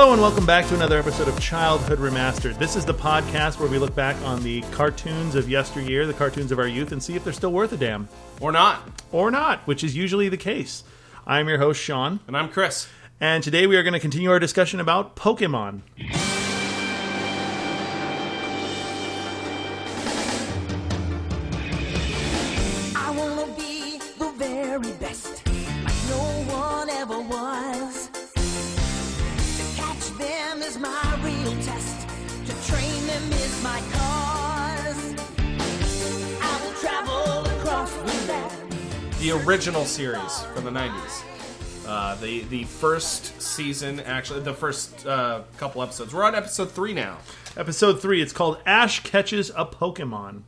Hello and welcome back to another episode of Childhood Remastered. This is the podcast where we look back on the cartoons of yesteryear, the cartoons of our youth, and see if they're still worth a damn Or not. or not, which is usually the case. I'm your host, Sean, And I'm Chris. and today we are going to continue our discussion about Pokemon. The original series from the 90s. Uh, the the first season, actually, the first uh, couple episodes. We're on episode three now. Episode 3, it's called Ash Catches a Pokemon.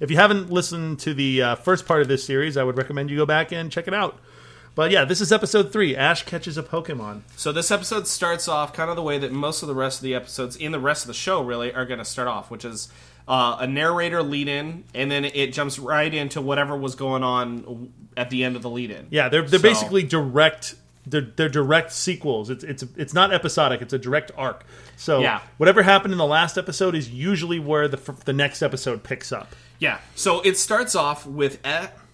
If you haven't listened to the uh, first part of this series, I would recommend you go back and check it out. But yeah, this is episode 3, Ash Catches a Pokemon. So this episode starts off kind of the way that most of the rest of the episodes in the rest of the show really are going to start off, which is uh, a narrator lead in, and then it jumps right into whatever was going on at the end of the lead in. Yeah, they're they're So- basically direct. They're, they're direct sequels. It's it's it's not episodic. It's a direct arc. So Yeah. whatever happened in the last episode is usually where the the next episode picks up. Yeah. So it starts off with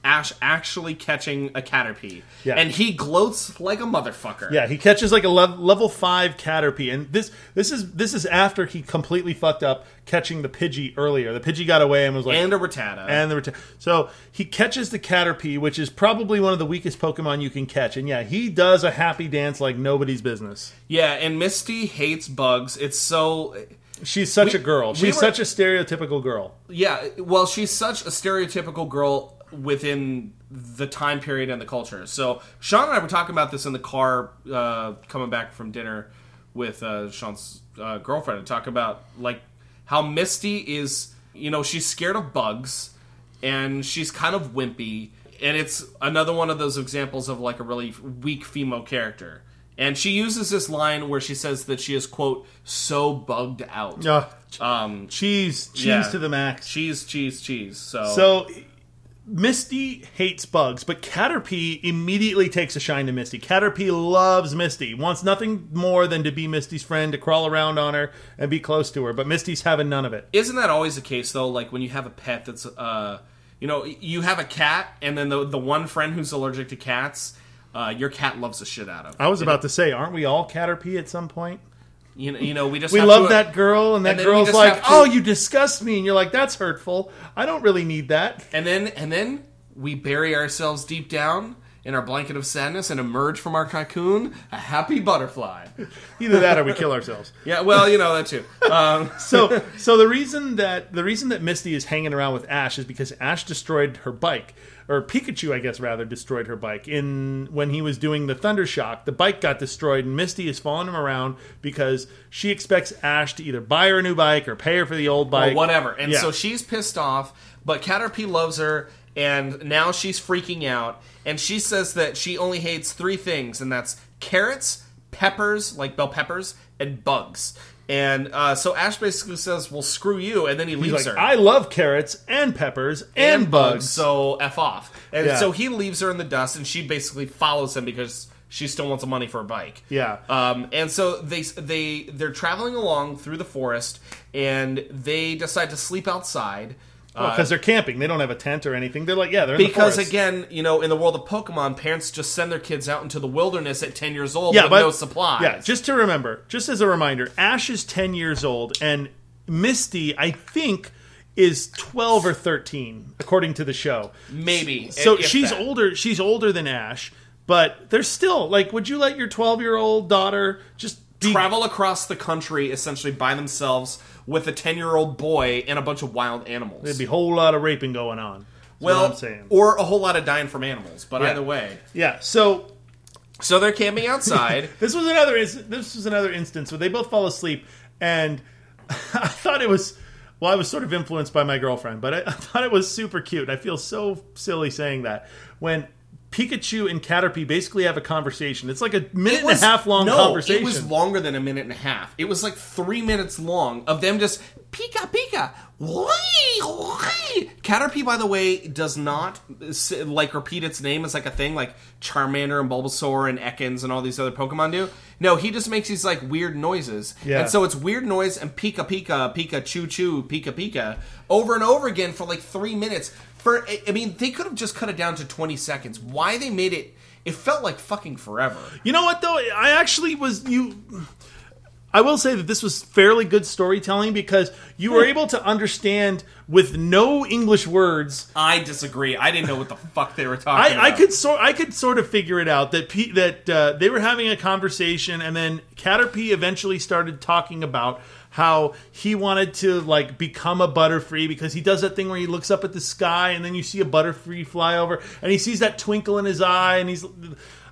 Ash actually catching a Caterpie. Yeah. And he gloats like a motherfucker. Yeah, he catches like a lev- level five Caterpie, and this this is this is after he completely fucked up catching the Pidgey earlier. The Pidgey got away and was like And a Rattata. and the ret- so he catches the Caterpie, which is probably one of the weakest Pokemon you can catch. And yeah, he does a happy dance like nobody's business. yeah, and Misty hates bugs. It's so She's such We- a girl. we She's were- such a stereotypical girl. yeah, well, she's such a stereotypical girl within the time period and the culture. So Sean and I were talking about this in the car uh, coming back from dinner with uh, Sean's uh, girlfriend and talk about like how Misty is, you know, she's scared of bugs and she's kind of wimpy and it's another one of those examples of like a really weak female character. And she uses this line where she says that she is quote so bugged out. Uh, Um, cheese, cheese yeah. to the max. cheese, cheese, cheese. So, So Misty hates bugs, but Caterpie immediately takes a shine to Misty. Caterpie loves Misty, wants nothing more than to be Misty's friend, to crawl around on her and be close to her. But Misty's having none of it. isn't that always the case though? Like when you have a pet that's, uh, you know, you have a cat, and then the the one friend who's allergic to cats, uh, your cat loves the shit out of. I was about to say, aren't we all Caterpie at some point? You know, you know, we just We love to- that girl, and that and girl's like, to- "Oh, you disgust me," and you're like, "That's hurtful. I don't really need that." and then and then we bury ourselves deep down in our blanket of sadness and emerge from our cocoon a happy butterfly. Either that, or we kill ourselves. Yeah, well, you know that too. Um, so so the reason that the reason that Misty is hanging around with Ash is because Ash destroyed her bike or Pikachu I guess rather destroyed her bike in when he was doing the thunder shock the bike got destroyed and Misty is following him around because she expects Ash to either buy her a new bike or pay her for the old bike, or whatever. And Yeah. so she's pissed off, but Caterpie loves her, and now she's freaking out. And she says that she only hates three things, and that's carrots, peppers, like bell peppers, and bugs. And uh, so Ash basically says, "Well, screw you," and then he He's leaves like her. I love carrots and peppers and, bugs so f off. And Yeah. so he leaves her in the dust, and she basically follows him because she still wants the money for a bike. Yeah. Um, and so they they they're traveling along through the forest, and they decide to sleep outside. Because uh, they're camping they don't have a tent or anything they're like yeah they're in the Because forest. again, you know, in the world of Pokemon, parents just send their kids out into the wilderness at ten years old yeah, with but, no supplies. Yeah, just to remember, just as a reminder, Ash is ten years old, and Misty, I think, is twelve or thirteen, according to the show. maybe. So she's that. older. She's older than Ash, but there's still like, would you let your twelve year old daughter just Travel across the country essentially by themselves with a ten year old boy and a bunch of wild animals. There'd be a whole lot of raping going on. well, I'm saying. or a whole lot of dying from animals. But Yeah. either way, yeah. So so they're camping outside. this was another. This was another instance where they both fall asleep, and I thought it was. Well, I was sort of influenced by my girlfriend, but I, I thought it was super cute. I feel so silly saying that when Pikachu and Caterpie basically have a conversation. It's like a minute was- and a half long no, conversation. It was longer than a minute and a half. It was like three minutes long of them just Pika Pika. Wee, wee. Caterpie, by the way, does not like repeat its name as like a thing like Charmander and Bulbasaur and Ekans and all these other Pokemon do. No, he just makes these like weird noises. Yeah. And so it's weird noise and Pika Pika, Pika Choo Choo, Pika Pika over and over again for like three minutes. For I- mean, they could have just cut it down to twenty seconds. Why they made it? It felt like fucking forever. You know what though? I actually was you. I will say that this was fairly good storytelling because you were able to understand with no English words. I disagree. I didn't know what the fuck they were talking I, I could sort I could sort of figure it out that P, that uh, they were having a conversation and then Caterpie eventually started talking about how he wanted to like become a butterfree because he does that thing where he looks up at the sky and then you see a butterfree fly over and he sees that twinkle in his eye and he's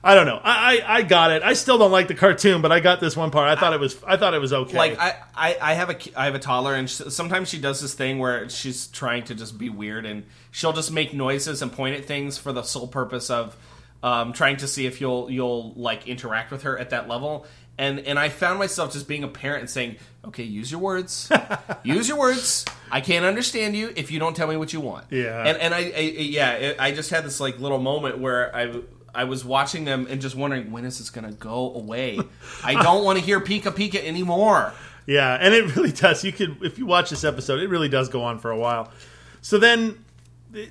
I don't know. I, I I got it. I still don't like the cartoon but I got this one part. I thought it was I thought it was okay. Like I, I, I have a ki- have a toddler and sh sometimes she does this thing where she's trying to just be weird and she'll just make noises and point at things for the sole purpose of um, trying to see if you'll you'll like interact with her at that level. And and I found myself just being a parent and saying okay use your words. Use your words. I can't understand you if you don't tell me what you want. Yeah. and and I, I yeah I just had this like little moment where I. I was watching them and just wondering when is this gonna go away. I don't want to hear Pika Pika anymore. Yeah, and it really does. You could, if you watch this episode, it really does go on for a while. So then,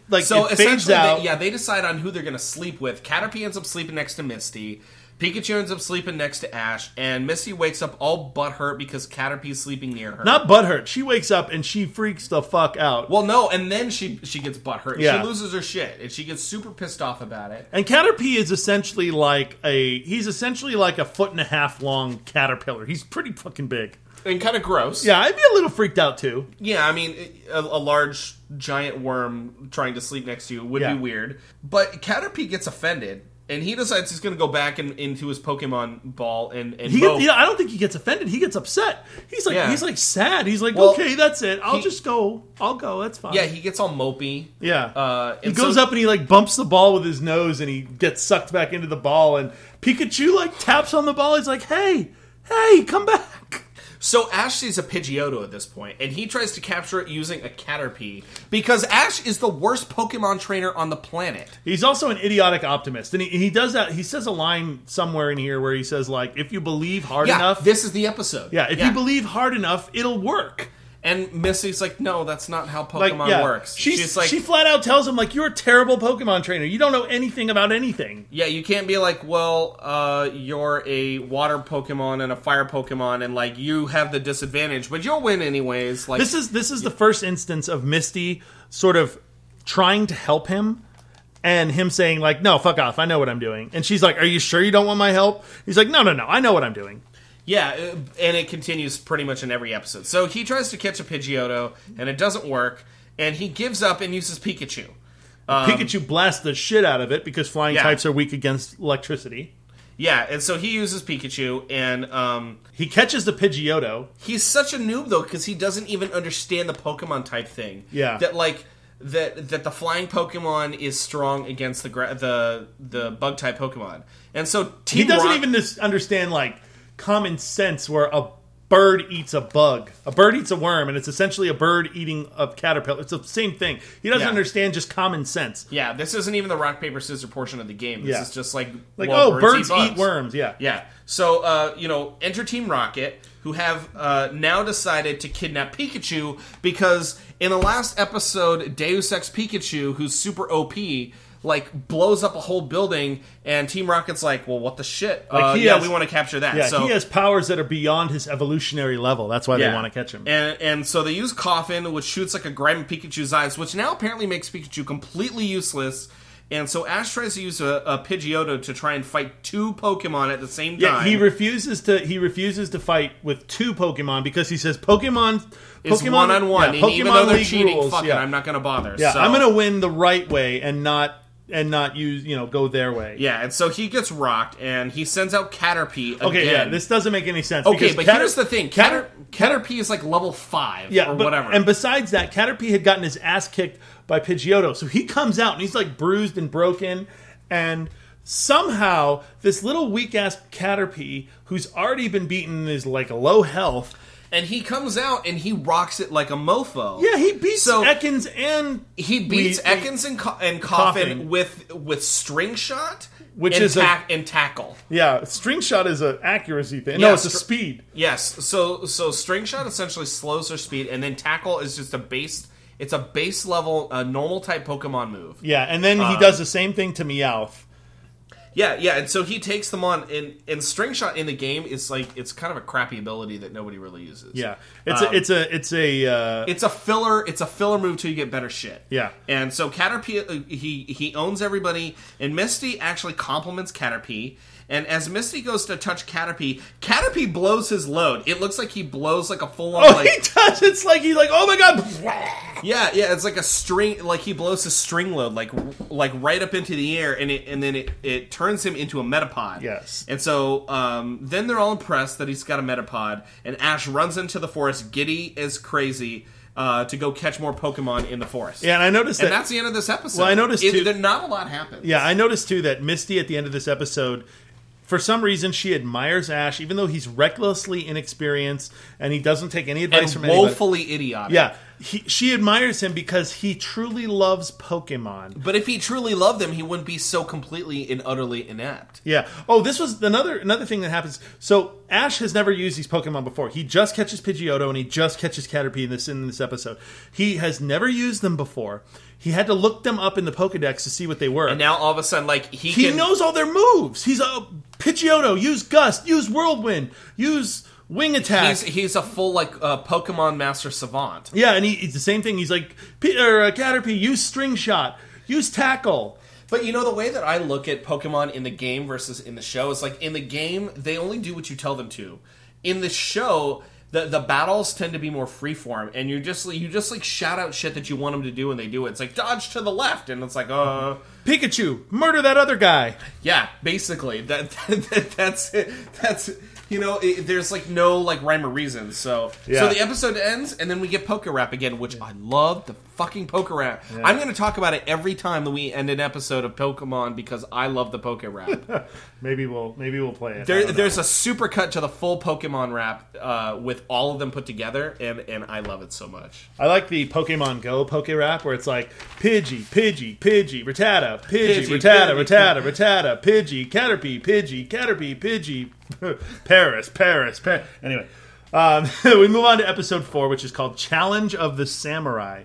like, So it fades essentially, out. they, yeah, they decide on who they're going to sleep with. Caterpie ends up sleeping next to Misty. Pikachu ends up sleeping next to Ash, and Misty wakes up all butthurt because Caterpie's sleeping near her. Not butthurt. She wakes up and she freaks the fuck out. well, no, and then she she gets butthurt. Yeah. She loses her shit, and she gets super pissed off about it. and Caterpie is essentially like a. He's essentially like a foot and a half long caterpillar. He's pretty fucking big. And kind of gross. Yeah, I'd be a little freaked out too. Yeah, I mean, a, a large giant worm trying to sleep next to you would Yeah. be weird. But Caterpie gets offended, and he decides he's going to go back in, into his Pokemon ball and and He, gets, yeah, I don't think he gets offended. He gets upset. He's like, Yeah. he's like sad. He's like, Well, okay, that's it. I'll he- just go. I'll go. That's fine. Yeah, he gets all mopey. Yeah. Uh, he goes so- up and he like bumps the ball with his nose and he gets sucked back into the ball and Pikachu like taps on the ball. He's like, "Hey, hey, come back." So Ash sees a Pidgeotto at this point, and he tries to capture it using a Caterpie because Ash is the worst Pokemon trainer on the planet. He's also an idiotic optimist, and he, he does that. He says a line somewhere in here where he says like, "If you believe hard Yeah, enough, this is the episode. yeah, if you believe hard enough, it'll work." And Missy's like, no, that's not how Like, Pokemon yeah, works. She's, She's like, she flat out tells him like, "You're a terrible Pokemon trainer. You don't know anything about anything." yeah, you can't be like, well, uh, you're a water Pokemon and a fire Pokemon, and like you have the disadvantage, but you'll win anyways. Like This is this is the first instance of Misty sort of trying to help him and him saying like, "No, fuck off. I know what I'm doing." And she's like, "Are you sure you don't want my help?" He's like, "No, no, no. I know what I'm doing." Yeah, uh, and it continues pretty much in every episode. So he tries to catch a Pidgeotto, and it doesn't work, and he gives up and uses Pikachu. Pikachu blasts the shit out of it because flying Um, yeah. types are weak against electricity. Yeah, and so he uses Pikachu, and um, He catches the Pidgeotto. he's such a noob though because he doesn't even understand the Pokemon type thing. Yeah. that like that that the flying Pokemon is strong against the gra- the the bug type Pokemon, and so Team He doesn't Rock- even understand like common sense where a bird eats a bug. A bird eats a worm, and it's essentially a bird eating a caterpillar. It's the same thing. He doesn't Yeah. understand just common sense. Yeah, this isn't even the rock paper scissors portion of the game. This Yeah. is just like Like, well, oh, birds, bugs. eat worms. Yeah. Yeah. So, uh, you know, enter Team Rocket, who have uh, now decided to kidnap Pikachu because in the last episode, Deus Ex Pikachu, who's super OP, like blows up a whole building, and Team Rocket's like, "Well, what the shit? Like, uh, yeah, has- we want to capture that." Yeah, so he has powers that are beyond his evolutionary level. That's why they want to catch him. And and so they use Koffing, which shoots like a grime in Pikachu's eyes, which now apparently makes Pikachu completely useless. And so Ash tries to use a, a Pidgeotto to try and fight two Pokemon at the same yeah, time. he refuses to. He refuses to fight with two Pokemon because he says Pokemon is Pokemon one on one, yeah, and even though they're League cheating, rules, fuck yeah. it, I'm not going to bother. Yeah, So- I'm gonna win the right way and not and not use you know go their way. Yeah, and so he gets rocked, and he sends out Caterpie. Again. Okay, yeah, this doesn't make any sense. Okay, but Cater- here's the thing: Cater- Cater, Caterpie is like level five, yeah, or but- whatever. And besides that, Caterpie had gotten his ass kicked by Pidgeotto, so he comes out and he's like bruised and broken. and somehow this little weak ass Caterpie, who's already been beaten, is like low health. And he comes out and he rocks it like a mofo. Yeah, he beats So- Ekans and He beats we- Ekans and, Co- and Koffing, Koffing. with with string shot, Which and is a- tack- and tackle. Yeah, string shot is an accuracy thing. Yeah, no, it's a speed. Yes. So so string shot essentially slows their speed, and then tackle is just a base. It's a base level, a normal type Pokemon move. Yeah, and then Uh, he does the same thing to Meowth. Yeah, yeah, and so he takes them on. And and string shot in the game is like it's kind of a crappy ability that nobody really uses. Yeah, it's Um, a it's a it's a uh, It's a filler. It's a filler move till you get better shit. Yeah. And so Caterpie, uh, he he owns everybody, and Misty actually compliments Caterpie. And as Misty goes to touch Caterpie, Caterpie blows his load. It looks like he blows like a full on oh like he does. It's like he's like oh my god. yeah yeah. It's like a string like he blows his string load like like right up into the air, and it and then it it turns him into a Metapod. Yes. And so um, then they're all impressed that he's got a Metapod, and Ash runs into the forest, giddy as crazy. Uh, to go catch more Pokemon in the forest. Yeah, and I noticed And that. that's the end of this episode. Well, I noticed It- too- that not a lot happens. Yeah, I noticed too that Misty at the end of this episode, for some reason, she admires Ash, even though he's recklessly inexperienced and he doesn't take any advice and from anybody. woefully idiotic. Yeah, he, she admires him because he truly loves Pokemon. But if he truly loved them, he wouldn't be so completely and utterly inept. Yeah. Oh, this was another another thing that happens. So Ash has never used these Pokemon before. He just catches Pidgeotto and he just catches Caterpie in this in this episode. He has never used them before. He had to look them up in the Pokedex to see what they were. And now all of a sudden, like he, he can knows all their moves. He's a Pidgeotto. Use Gust. Use Whirlwind. Use Wing Attack. He's he's a full like uh, Pokemon Master Savant. yeah, and he, it's the same thing. He's like, P- or, uh, Caterpie, use String Shot. Use Tackle. But you know the way that I look at Pokemon in the game versus in the show is like in the game they only do what you tell them to. In the show, the the battles tend to be more freeform, and you just you just like shout out shit that you want them to do, and they do it. It's like dodge to the left, and it's like uh Pikachu, murder that other guy. yeah, basically that, that that's it. That's you know it, there's like no like rhyme or reason. So Yeah. so the episode ends, and then we get Poke Rap again, which I love the fucking Poke Rap. I'm going to talk about it every time that we end an episode of Pokemon because I love the Poke Rap. Maybe we'll maybe we'll play it. There, don't know. there's a super cut to the full Pokemon rap uh, with all of them put together, and, and I love it so much. I like the Pokemon Go Poke Rap where it's like Pidgey, Pidgey, Pidgey, Rattata, Pidgey, Pidgey, Rattata, Pidgey. Rattata, Rattata, Pidgey, Caterpie, Pidgey, Caterpie, Pidgey, Paras, Paras, Paras. Anyway, um, we move on to episode four, which is called Challenge of the Samurai.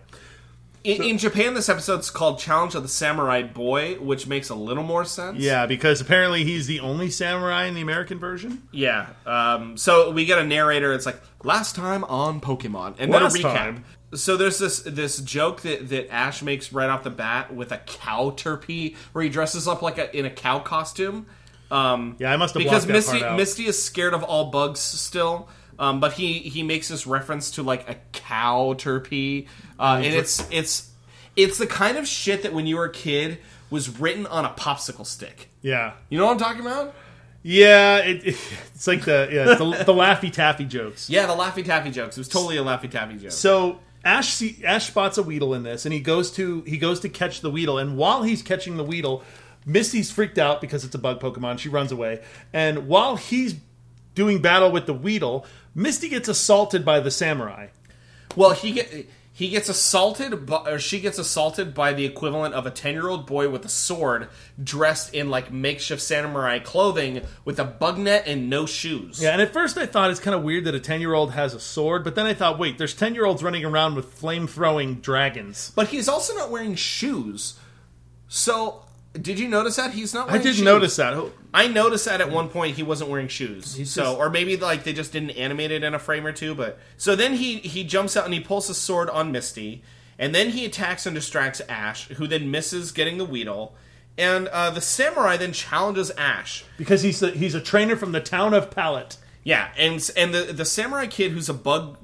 In, in Japan, this episode's called Challenge of the Samurai Boy, which makes a little more sense. Yeah, because apparently he's the only samurai in the American version. Yeah. Um, so we get a narrator. It's like last time on Pokemon, and Last then a recap. time. So there's this this joke that, that Ash makes right off the bat with a cow turpy, where he dresses up like a in a cow costume. Um, Yeah, I must have because Misty. Misty is scared of all bugs still. Um, but he he makes this reference to like a cow turpy, uh, and it's it's it's the kind of shit that when you were a kid was written on a popsicle stick. Yeah, You know what I'm talking about? yeah, it, it- it's like the yeah the, the Laffy Taffy jokes. Yeah, the Laffy Taffy jokes. It was totally a Laffy Taffy joke. So Ash see, Ash spots a Weedle in this, and he goes to he goes to catch the Weedle, and while he's catching the Weedle, Misty's freaked out because it's a bug Pokemon. She runs away, and while he's doing battle with the Weedle, Misty gets assaulted by the samurai. Well, he get he gets assaulted, by, or she gets assaulted by the equivalent of a ten year old boy with a sword, dressed in like makeshift samurai clothing, with a bug net and no shoes. Yeah, and at first I thought it's kind of weird that a ten year old has a sword, but then I thought, wait, there's ten year olds running around with flame throwing dragons. But he's also not wearing shoes. So, did you notice that he's not? Wearing shoes. I didn't shoes? notice that. I noticed that at one point he wasn't wearing shoes. so, just- or maybe like they just didn't animate it in a frame or two. But so then he he jumps out and he pulls his sword on Misty, and then he attacks and distracts Ash, who then misses getting the Weedle. And uh, the samurai then challenges Ash. Because he's a, he's a trainer from the town of Pallet. Yeah, and and the the samurai kid who's a bug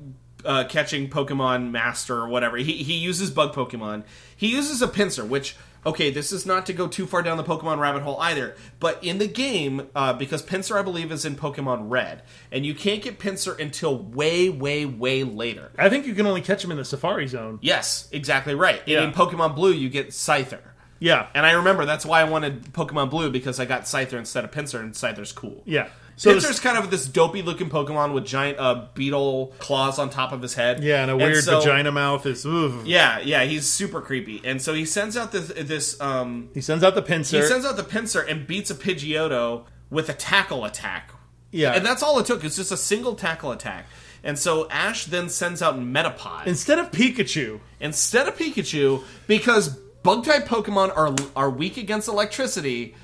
uh, catching Pokemon master or whatever. He he uses bug Pokemon. He uses a Pinsir, which okay, this is not to go too far down the Pokemon rabbit hole either. But in the game, uh, because Pinsir I believe is in Pokemon Red, and you can't get Pinsir until way way way later. I think you can only catch him in the Safari Zone. Yes, exactly right. Yeah. in Pokemon Blue, you get Scyther. Yeah. And I remember that's why I wanted Pokemon Blue because I got Scyther instead of Pinsir, and Scyther's cool. Yeah. So Pinsir's this- kind of this dopey looking Pokemon with giant uh, beetle claws on top of his head. yeah, and a weird so- vagina mouth is. Ooh. Yeah, yeah, he's super creepy, and so he sends out this this um He sends out the Pinsir. he sends out the Pinsir and beats a Pidgeotto with a tackle attack. Yeah. and that's all it took. It's just a single tackle attack. And so Ash then sends out Metapod Instead of Pikachu, instead of Pikachu because bug type Pokemon are are weak against electricity.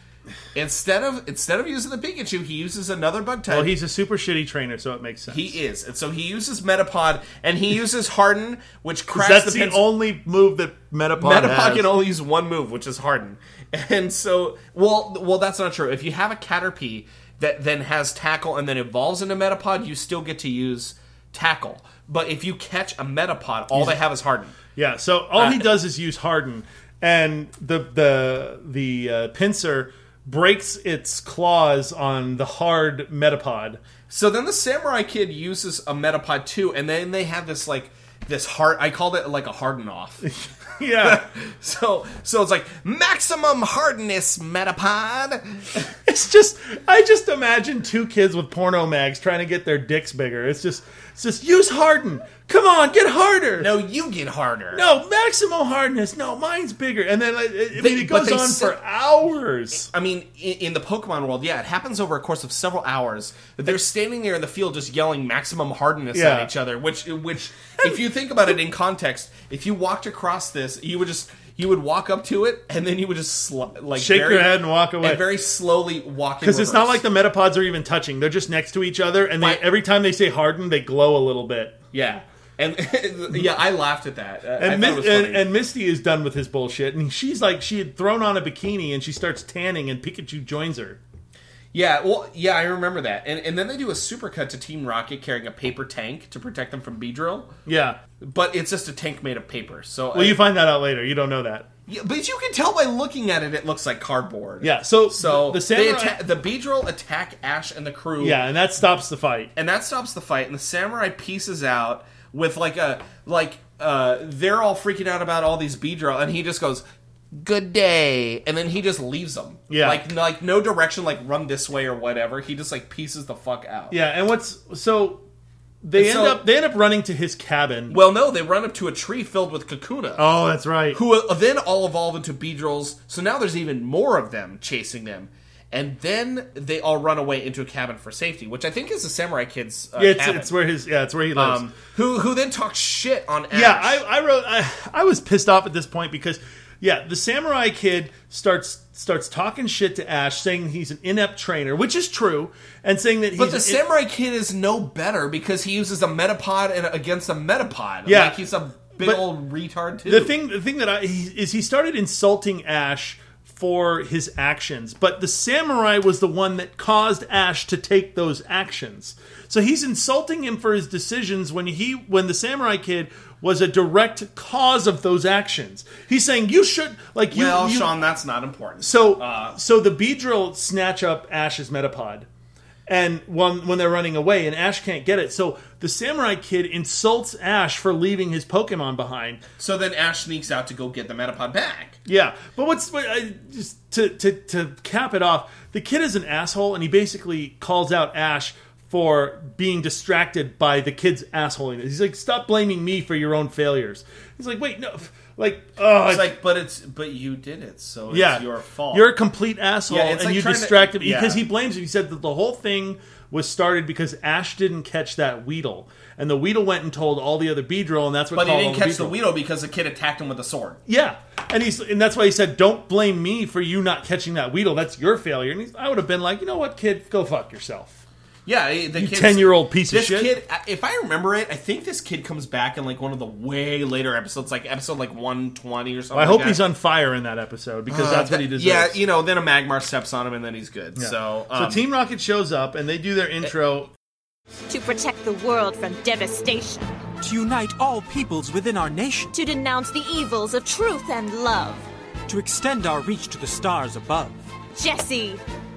Instead of instead of using the Pikachu, he uses another bug type. well, he's a super shitty trainer, so it makes sense. he is, and so he uses Metapod, and he uses Harden, which cracks That's the, the, Pins- only move that Metapod, Metapod has. can only use one move, which is Harden. And so, well, well, that's not true. If you have a Caterpie that then has Tackle and then evolves into Metapod, you still get to use Tackle. But if you catch a Metapod, all they have is Harden. Yeah, so all he Uh, does is use Harden, and the the the uh, Pinsir breaks its claws on the hard Metapod. So then the Samurai Kid uses a Metapod too, and then they have this like this hard. I called it like a Harden off. Yeah, so so it's like maximum hardness Metapod. it's just I just imagine two kids with porno mags trying to get their dicks bigger. It's just just use Harden. Come on, get harder. No, you get harder. No, maximum hardness. No, mine's bigger. And then like, I I mean, it but goes they on said- for hours. I mean, in, in the Pokemon world, yeah, it happens over a course of several hours. That they're standing there in the field just yelling maximum hardness Yeah. at each other. Which, which, if you think about it in context, if you walked across this, you would just you would walk up to it and then you would just sl- like Shake very- your head and walk away. and very slowly walk. Because it's not like the metapods are even touching; they're just next to each other, and they, every time they say "harden," they glow a little bit. yeah. And yeah, I laughed at that. And, thought it Mis- was and, and Misty is done with his bullshit, and she's like, she had thrown on a bikini, and she starts tanning, and Pikachu joins her. Yeah, well, yeah, I remember that. And, and then they do a supercut to Team Rocket carrying a paper tank to protect them from Beedrill. Yeah. But it's just a tank made of paper. So Well, you find that out later. You don't know that. Yeah, but you can tell by looking at it, it looks like cardboard. Yeah. So So the samurai. they atta- the Beedrill attack Ash and the crew. yeah, and that stops the fight. and that stops the fight. And the samurai pieces out with like a like uh they're all freaking out about all these Beedrill, and he just goes. Good day, and then he just leaves them. Yeah. like like no direction, like run this way or whatever. He just like pieces the fuck out. Yeah, and what's so they And end so- up they end up running to his cabin. Well, no, they run up to a tree filled with Kakuna. oh, that's right. who uh, then all evolve into Beedrills. So now there's even more of them chasing them. And then they all run away into a cabin for safety, which I think is the Samurai Kid's uh, Yeah, it's, cabin. it's where his yeah, it's where he lives. um, who who then talks shit on Ash. yeah, I, I wrote. I, I was pissed off at this point because yeah, the samurai kid starts starts talking shit to Ash, saying he's an inept trainer, which is true, and saying that he's but the Samurai Kid is no better because he uses a Metapod and against a Metapod. Yeah. like he's a big But old retard too. the thing the thing that I he, is he started insulting Ash for his actions, but the samurai was the one that caused Ash to take those actions. So he's insulting him for his decisions when he when the samurai kid was a direct cause of those actions. He's saying you should like you. well, you Sean, that's not important. so Uh, so the Beedrill snatch up Ash's Metapod. And when when they're running away, and Ash can't get it, so the Samurai Kid insults Ash for leaving his Pokemon behind. so then Ash sneaks out to go get the Metapod back. Yeah, but what's what, I, uh, just to, to to cap it off? The kid is an asshole, and he basically calls out Ash for being distracted by the kid's assholiness. He's like, "Stop blaming me for your own failures." He's like, "Wait, no, like, oh, It's like, but it's but you did it, so it's yeah, your fault. You're a complete asshole, Yeah, and like you trying to- distracted yeah. because he blames him. He said that the whole thing was started because Ash didn't catch that Weedle, and the Weedle went and told all the other Beedrill, and that's what. but he didn't catch the Weedle because the kid attacked him with a sword. Yeah, and he's and that's why he said, "Don't blame me for you not catching that Weedle. That's your failure." And he's, I would have been like, "You know what, kid? Go fuck yourself." Yeah, the You 10-year-old piece of this shit. kid, if I remember it, I think this kid comes back in like one of the way later episodes, like episode like one twenty or something. I hope like he's that. on fire in that episode because Uh, that's what he deserves. Yeah, you know, then a Magmar steps on him and then he's good. So, um, so Team Rocket shows up and they do their intro. to protect the world from devastation, to unite all peoples within our nation, to denounce the evils of truth and love. to extend our reach to the stars above. Jessie,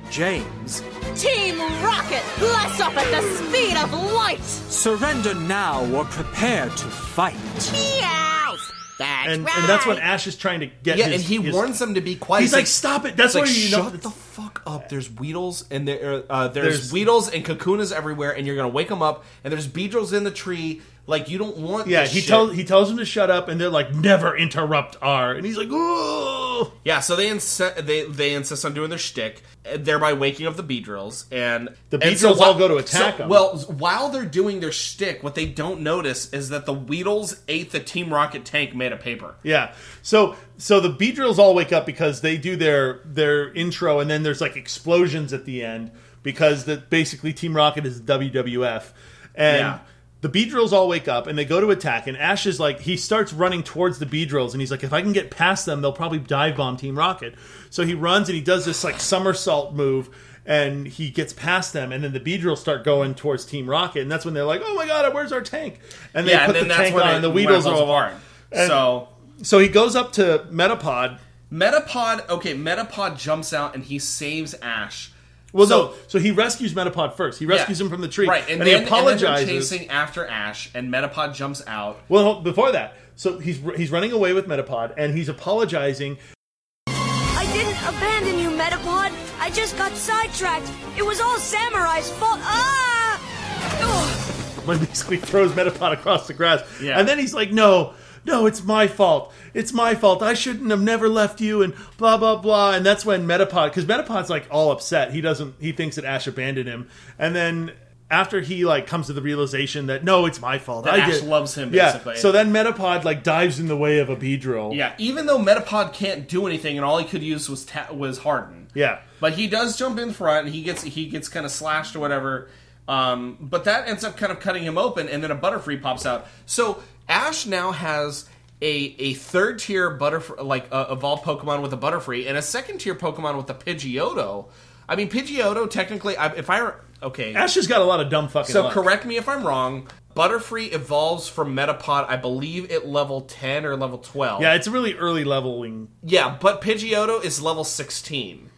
James, Team Rocket, blast off at the speed of light! surrender now or prepare to fight. Meow! That's and, and that's when. Ash is trying to get. Yeah, his- and he his- warns them to be quiet. He's like, "Stop it!" That's It's like, where you know. shut the fuck up. There's Weedles and there uh, there's, There's- Weedles and Kakunas everywhere, and you're gonna wake them up. And there's Beedrills in the tree. Like you don't want. Yeah, this he shit. tells he tells them to shut up, and they're like, "Never interrupt R," and he's like, "Oh." Yeah, so they insist they they insist on doing their shtick, thereby waking up the Beedrills, and The Beedrills whi- all go to attack so- 'em. Well, while they're doing their shtick, what they don't notice is that the Weedles ate the Team Rocket tank made of paper. Yeah. So so the Beedrills all wake up because they do their their intro, and then there's like explosions at the end because that basically Team Rocket is WWF, and Yeah. The Beedrills all wake up and they go to attack, and Ash is like he starts running towards the Beedrills, and he's like, if I can get past them, they'll probably dive bomb Team Rocket. So he runs and he does this like somersault move. And he gets past them, and then the Beedrills start going towards Team Rocket, and that's when they're like, "Oh my God, where's our tank?" And they yeah, put and the tank on, it, and the Weedles are apart. So So he goes up to Metapod, Metapod, okay, Metapod jumps out and he saves Ash. Well, so, no. So he rescues Metapod first. He rescues yeah. him from the tree, right? And, and, then, he and then they're chasing after Ash, and Metapod jumps out. well, before that, so he's he's running away with Metapod, and he's apologizing. I didn't abandon you, Metapod. I just got sidetracked. It was all Samurai's fault. Ah! Ugh. When basically throws Metapod across the grass, Yeah. and then he's like, "No, no, it's my fault. It's my fault. I shouldn't have never left you." And blah blah blah. And that's when Metapod, because Metapod's like all upset. He doesn't. He thinks that Ash abandoned him, and then. After he like comes to the realization that no, it's my fault. That I Ash did. loves him, Yeah. So then Metapod like dives in the way of a Beedrill. Yeah, even though Metapod can't do anything, and all he could use was ta- was Harden. Yeah. But he does jump in front, and he gets he gets kind of slashed or whatever. Um, but that ends up kind of cutting him open, and then a Butterfree pops out. So Ash now has a a third tier Butterfree, like uh, evolved Pokemon with a Butterfree, and a second tier Pokemon with a Pidgeotto. I mean, Pidgeotto technically, I, if I okay, Ash has got a lot of dumb fucking. so luck. correct me if I'm wrong. Butterfree evolves from Metapod, I believe, at level ten or level twelve. Yeah, it's a really early leveling. Yeah, but Pidgeotto is level 16.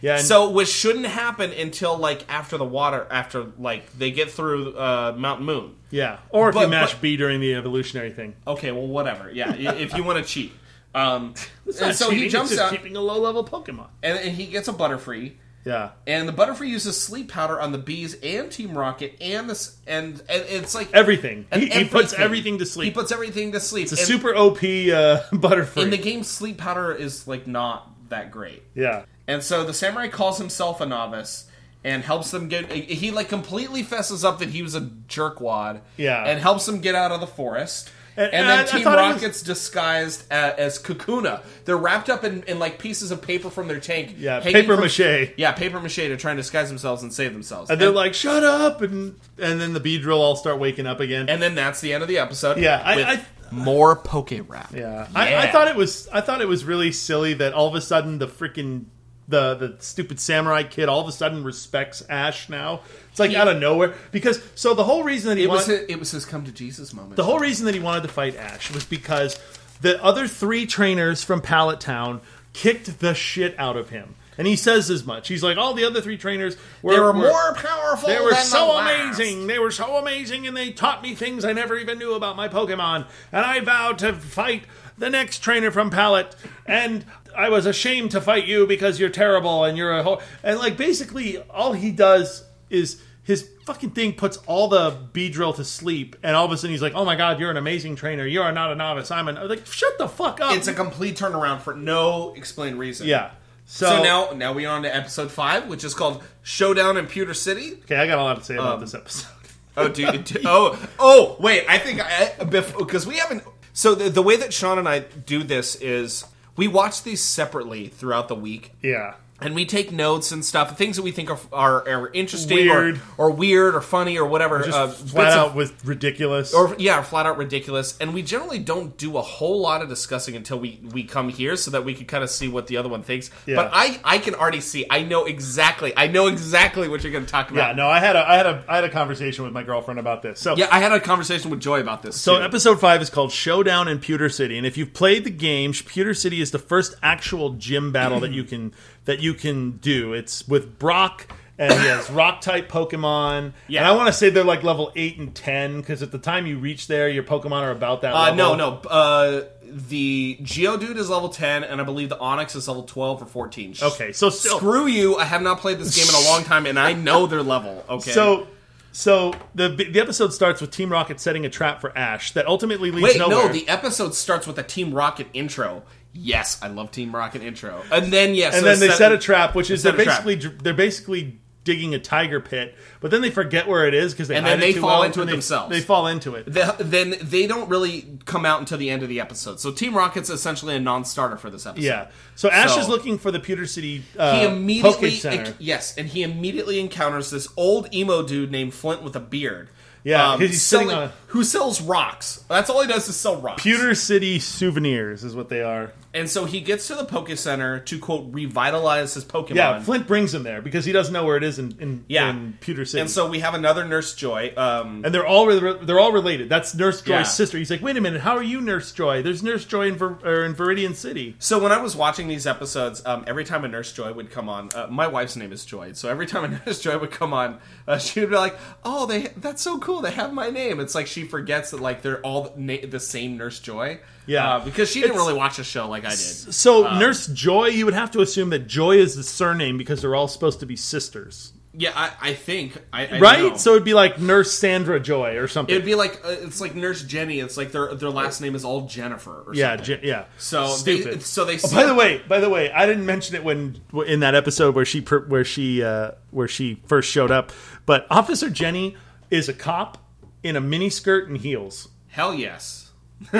Yeah, and So, which shouldn't happen until like after the water, after like they get through uh, Mount Moon. yeah, or if but- you mash but- B during the evolutionary thing. Okay, well, whatever. Yeah, i- if you want to cheat. Um, and so he jumps out, keeping a low level Pokemon. and, and he gets a Butterfree, Yeah, and the Butterfree uses Sleep Powder on the bees and Team Rocket, and this, and, and it's like everything. and He, he puts everything to sleep. He puts everything to sleep. it's a And super OP uh, Butterfree. in the game. Sleep Powder is like not that great. yeah, And so the samurai calls himself a novice and helps them get. He like completely fesses up that he was a jerkwad. Yeah. And helps them get out of the forest. And- And, and then I Team thought it was- Rocket's disguised uh, as Kakuna. They're wrapped up in, in like pieces of paper from their tank. Yeah, paper from- mache. Yeah, paper mache to try and disguise themselves and save themselves. and they're like, "Shut up!" and and then the Beedrill all start waking up again. and then that's the end of the episode. Yeah, I- with I- more Poke Rap. yeah, I, I thought it was I thought it was really silly that all of a sudden the freaking the the stupid samurai kid all of a sudden respects Ash now. It's like He- out of nowhere because so the whole reason that he It was wanted- his, it was his come to Jesus moment. The whole reason that he wanted to fight Ash was because the other three trainers from Pallet Town kicked the shit out of him. And he says as much. He's like, all the other three trainers were, they were more powerful. They were than so the last. amazing. They were so amazing, and they taught me things I never even knew about my Pokemon. And I vowed to fight the next trainer from Pallet. And I was ashamed to fight you because you're terrible and you're a ho-. and like basically all he does is his fucking thing puts all the Beedrill to sleep, and all of a sudden he's like, "Oh my god, you're an amazing trainer. You are not a novice. I'm an like shut the fuck up." It's a complete turnaround for no explained reason. yeah. So, So, now, now we on to episode five, which is called Showdown in Pewter City. okay, I got a lot to say about Um, this episode. Oh, dude. do- oh, oh, wait. I think I because we haven't. So the, the way that Sean and I do this is we watch these separately throughout the week. Yeah. And we take notes and stuff, things that we think are are, are interesting Weird. or, or weird or funny or whatever. Just uh, flat bits of- out with ridiculous. or yeah, flat out ridiculous. And we generally don't do a whole lot of discussing until we we come here, so that we can kind of see what the other one thinks. Yeah. But I I can already see. I know exactly. I know exactly what you're going to talk about. yeah, no, I had a I had a I had a conversation with my girlfriend about this. So Yeah, I had a conversation with Joy about this. So too. episode five is called Showdown in Pewter City, and if you've played the game, Pewter City is the first actual gym battle that you can that you can do. It's with Brock, and he has Rock type Pokemon. Yeah. and I want to say they're like level eight and ten because at the time you reach there, your Pokemon are about that. Uh, level. no, no. Uh, the Geodude is level 10, and I believe the Onix is level 12 or 14. Okay, so still- screw you. I have not played this game in a long time, and I know their level. Okay. So, so the the episode starts with Team Rocket setting a trap for Ash that ultimately leads Wait, nowhere. no, the episode starts with a Team Rocket intro. Yes, I love Team Rocket intro. And then, yes. and so then they set- set a trap, which is they're basically they're basically digging a tiger pit, but then they forget where it is because they And then they fall well, into it they- themselves. They fall into it. The- then they don't really come out until the end of the episode. So Team Rocket's essentially a non-starter for this episode. Yeah. So Ash So- is looking for the Pewter City uh, he immediately Center. yes, and he immediately encounters this old emo dude named Flint with a beard. Yeah, Um, he's sitting on a- who sells rocks. That's all he does is sell rocks. Pewter City souvenirs is what they are. And so he gets to the Poke Center to quote revitalize his Pokemon. Yeah, Flint brings him there because he doesn't know where it is in in, Yeah. in Pewter City. And so we have another Nurse Joy. Um, and they're all re- they're all related. That's Nurse Joy's Yeah. sister. He's like, wait a minute, how are you Nurse Joy? There's Nurse Joy in, Ver- in Viridian City. So when I was watching these episodes, um, every time a Nurse Joy would come on, uh, my wife's name is Joy. So every time a Nurse Joy would come on, uh, she would be like, "Oh, they that's so cool. They have my name." It's like she forgets that like they're all na- the same Nurse Joy. Yeah. uh, because she didn't It's- really watch the show like I did. So Um, Nurse Joy, you would have to assume that Joy is the surname because they're all supposed to be sisters, Yeah, I, I think I, I right? know. So it'd be like Nurse Sandra Joy or something. it'd be like uh, it's like Nurse Jenny. It's like their their last name is all Jennifer. Or yeah, something. Yeah. So stupid. They, so they. Oh, by the way, by the way, I didn't mention it when in that episode where she per- where she uh, where she first showed up, but Officer Jenny is a cop in a mini skirt and heels. hell yes.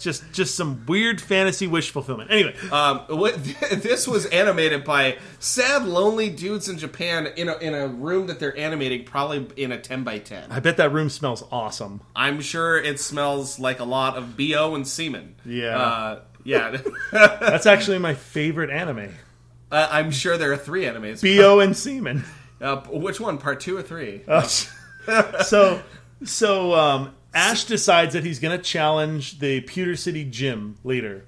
Just just some weird fantasy wish fulfillment. Anyway, Um, what, this was animated by sad, lonely dudes in Japan in a, in a room that they're animating, probably in a 10 by 10. I bet that room smells awesome. I'm sure it smells like a lot of BO and semen. Yeah. Uh, yeah. That's actually my favorite anime. Uh, I'm sure there are three animes. Bo and semen. Uh, which one? Part two or three? so so um, Ash decides that he's going to challenge the Pewter City gym leader.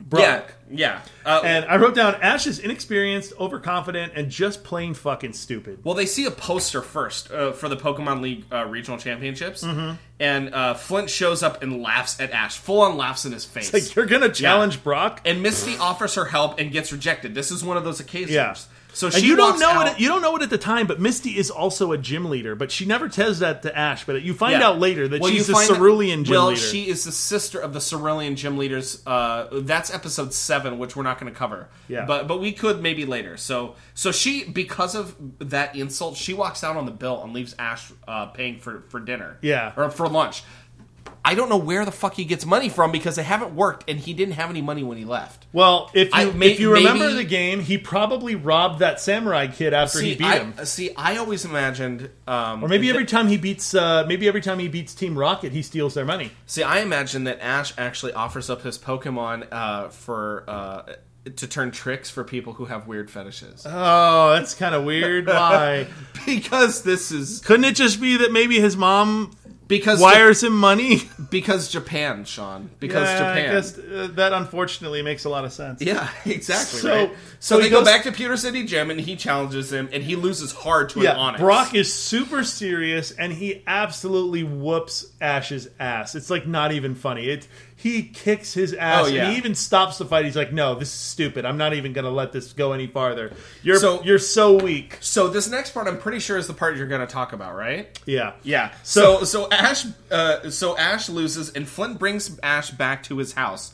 Brock. yeah. Yeah. Uh, And I wrote down Ash is inexperienced, overconfident, and just plain fucking stupid. Well, they see a poster first uh, for the Pokemon League uh, regional championships, Mm-hmm. and uh, Flint shows up and laughs at Ash, full on laughs in his face. Like you're gonna challenge Brock, and Misty offers her help and gets rejected. This is one of those occasions. yeah. So and she you don't know out- it. You don't know it at the time, but Misty is also a gym leader. But she never tells that to Ash. But you find Yeah. out later that Well, she's a the find out- cerulean gym well, leader. Well, she is the sister of the cerulean gym leaders. Uh, that's episode seven, which we're not going to cover. Yeah. but but we could maybe later. So so she because of that insult, she walks out on the bill and leaves Ash uh, paying for for dinner. Yeah. or for lunch. I don't know where the fuck he gets money from because they haven't worked and he didn't have any money when he left. well, if you I- may- if you remember maybe- the game, he probably robbed that samurai kid after he beat I, him. see, I always imagined, um, Or maybe every time he beats, uh, maybe every time he beats Team Rocket, he steals their money. See, I imagine that Ash actually offers up his Pokemon uh, for uh, to turn tricks for people who have weird fetishes. Oh, that's kind of weird. Why? because this is Couldn't it just be that maybe his mom because wires him money? because Japan, Sean. Because Yeah, Japan. I guess uh, that unfortunately makes a lot of sense. yeah, exactly. So- right? so So, he they go back to Pewter City Gym and he challenges him and he loses hard to an Yeah, Onix. Brock is super serious and he absolutely whoops Ash's ass. It's like not even funny. It he kicks his ass Oh, yeah. and he even stops the fight. He's like, "No, this is stupid. I'm not even going to let this go any farther. You're So- you're so weak." So this next part, I'm pretty sure is the part you're going to talk about, right? Yeah. Yeah. So- So so Ash uh, so Ash loses and Flint brings Ash back to his house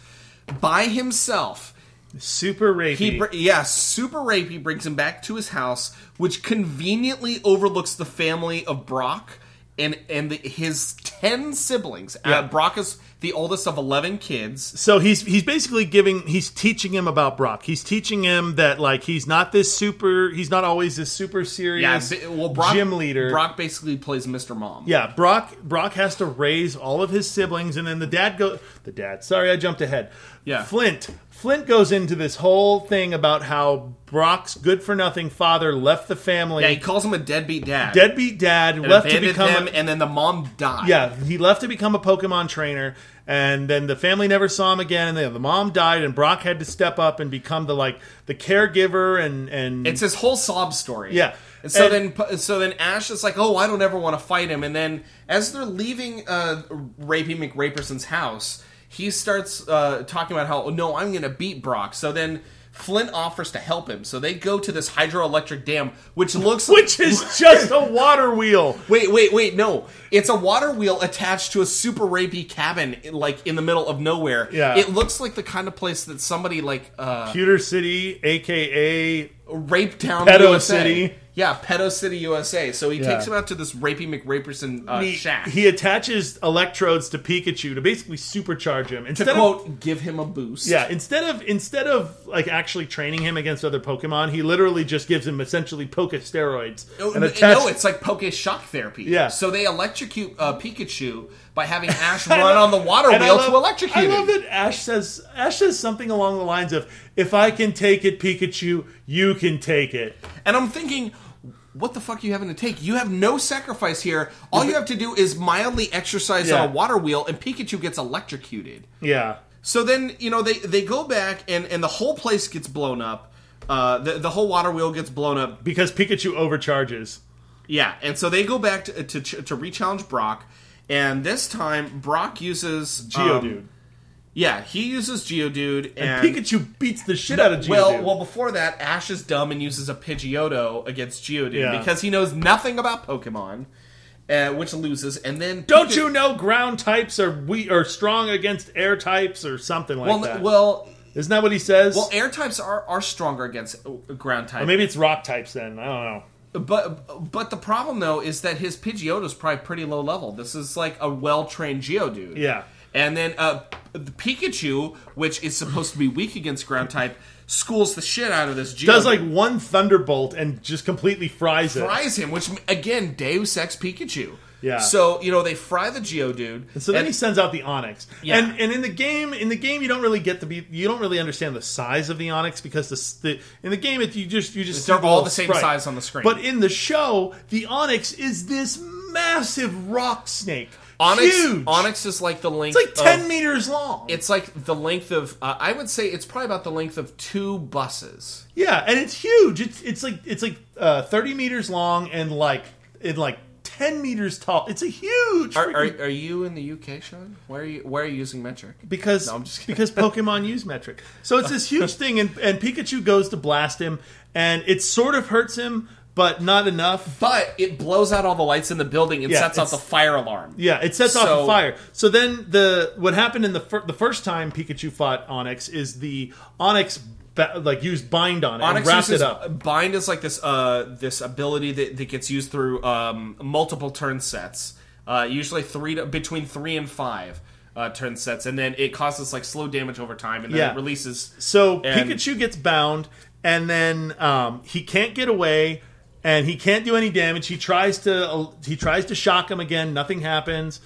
by himself. Super rapey. He br- yeah, super rapey brings him back to his house, which conveniently overlooks the family of Brock and and the, his ten siblings. Yeah. Uh, Brock is the oldest of eleven kids. So he's he's basically giving he's teaching him about Brock. He's teaching him that like he's not this super he's not always this super serious bi- well, Brock, gym leader. Brock basically plays Mr. Mom. Yeah, Brock Brock has to raise all of his siblings and then the dad go the dad. Sorry, I jumped ahead. Yeah. Flint Flint goes into this whole thing about how Brock's good for nothing father left the family. Yeah, he calls him a deadbeat dad. deadbeat dad and left to become them, a, and then the mom died. Yeah, he left to become a Pokemon trainer, and then the family never saw him again. And then the mom died, and Brock had to step up and become the like the caregiver and and It's his whole sob story. Yeah. And so And- then, so then Ash is like, "Oh, I don't ever want to fight him." And then, as they're leaving uh, Rapey McRaperson's house, he starts uh, talking about how no, I'm going to beat Brock. So then Flint offers to help him. So they go to this hydroelectric dam, which looks Which is just a water wheel. Wait, wait, wait! No, it's a water wheel attached to a super rapey cabin, like in the middle of nowhere. Yeah. it looks like the kind of place that somebody like uh, Pewter City, aka Rape Town Pedo USA. City. Yeah, Pedo City, USA. So he Yeah. takes him out to this rapey McRaperson uh, he, shack. he attaches electrodes to Pikachu to basically supercharge him. to Instead of quote, give him a boost. Yeah, instead of instead of like actually training him against other Pokemon, he literally just gives him essentially Poke steroids No, and no, it's like Poke shock therapy. Yeah. So they electrocute uh, Pikachu by having Ash run on the water And I wheel love- to electrocute him. I love him. that Ash says Ash says something along the lines of, "If I can take it, Pikachu, you can take it." And I'm thinking, what the fuck are you having to take? You have no sacrifice here. All you have to do is mildly exercise Yeah. on a water wheel, and Pikachu gets electrocuted. Yeah, So then, you know, they, they go back, and, and the whole place gets blown up. Uh, the, the whole water wheel gets blown up. because Pikachu overcharges. Yeah, and so they go back to to, to re-challenge Brock, and this time Brock uses Geodude. um, yeah, he uses Geodude, and and, Pikachu beats the shit out of Geodude. Well, well, before that, Ash is dumb and uses a Pidgeotto against Geodude Yeah. because he knows nothing about Pokemon, uh, which loses. And then don't you know ground types are we are strong against air types or something like Well, that? well, Isn't that what he says? well, air types are, are stronger against uh, ground types. or maybe it's rock types then. I don't know. But but the problem though is that his Pidgeotto is probably pretty low level. This is like a well trained Geodude. Yeah. And then uh, the Pikachu, which is supposed to be weak against ground type, schools the shit out of this Geodude. Does like one thunderbolt and just completely fries it. fries him, which again Deus Ex Pikachu. Yeah. So you know they fry the Geodude. And so then and- he sends out the Onix. Yeah. And and in the game, in the game, you don't really get to be, you don't really understand the size of the Onix because the, the in the game, it, you just you just They're all the same sprite. size on the screen. But in the show, the Onix is this massive rock snake, Onix, huge. Onix is like the length. It's like ten of, meters long. It's like the length of. Uh, I would say it's probably about the length of two buses. yeah, and it's huge. It's it's like it's like uh, thirty meters long and like in like ten meters tall. It's a huge. Are, freaking- are, are you in the UK, Sean? Why are you Why are you using metric? because No, I'm just kidding. because Pokemon use metric. So it's this huge thing, and, and Pikachu goes to blast him, and it sort of hurts him, but not enough. But it blows out all the lights in the building and Yeah, sets off the fire alarm. Yeah, it sets off So- a fire. So then the what happened in the fir- the first time Pikachu fought Onix is the Onix ba- like used bind on it Onix and wrapped uses it up. bind is like this uh this ability that, that gets used through um multiple turn sets. Uh, usually three to, between three and five uh, turn sets, and then it causes like slow damage over time, and then Yeah. it releases. So And- Pikachu gets bound, and then um, he can't get away, and he can't do any damage. He tries to he tries to shock him again. Nothing happens,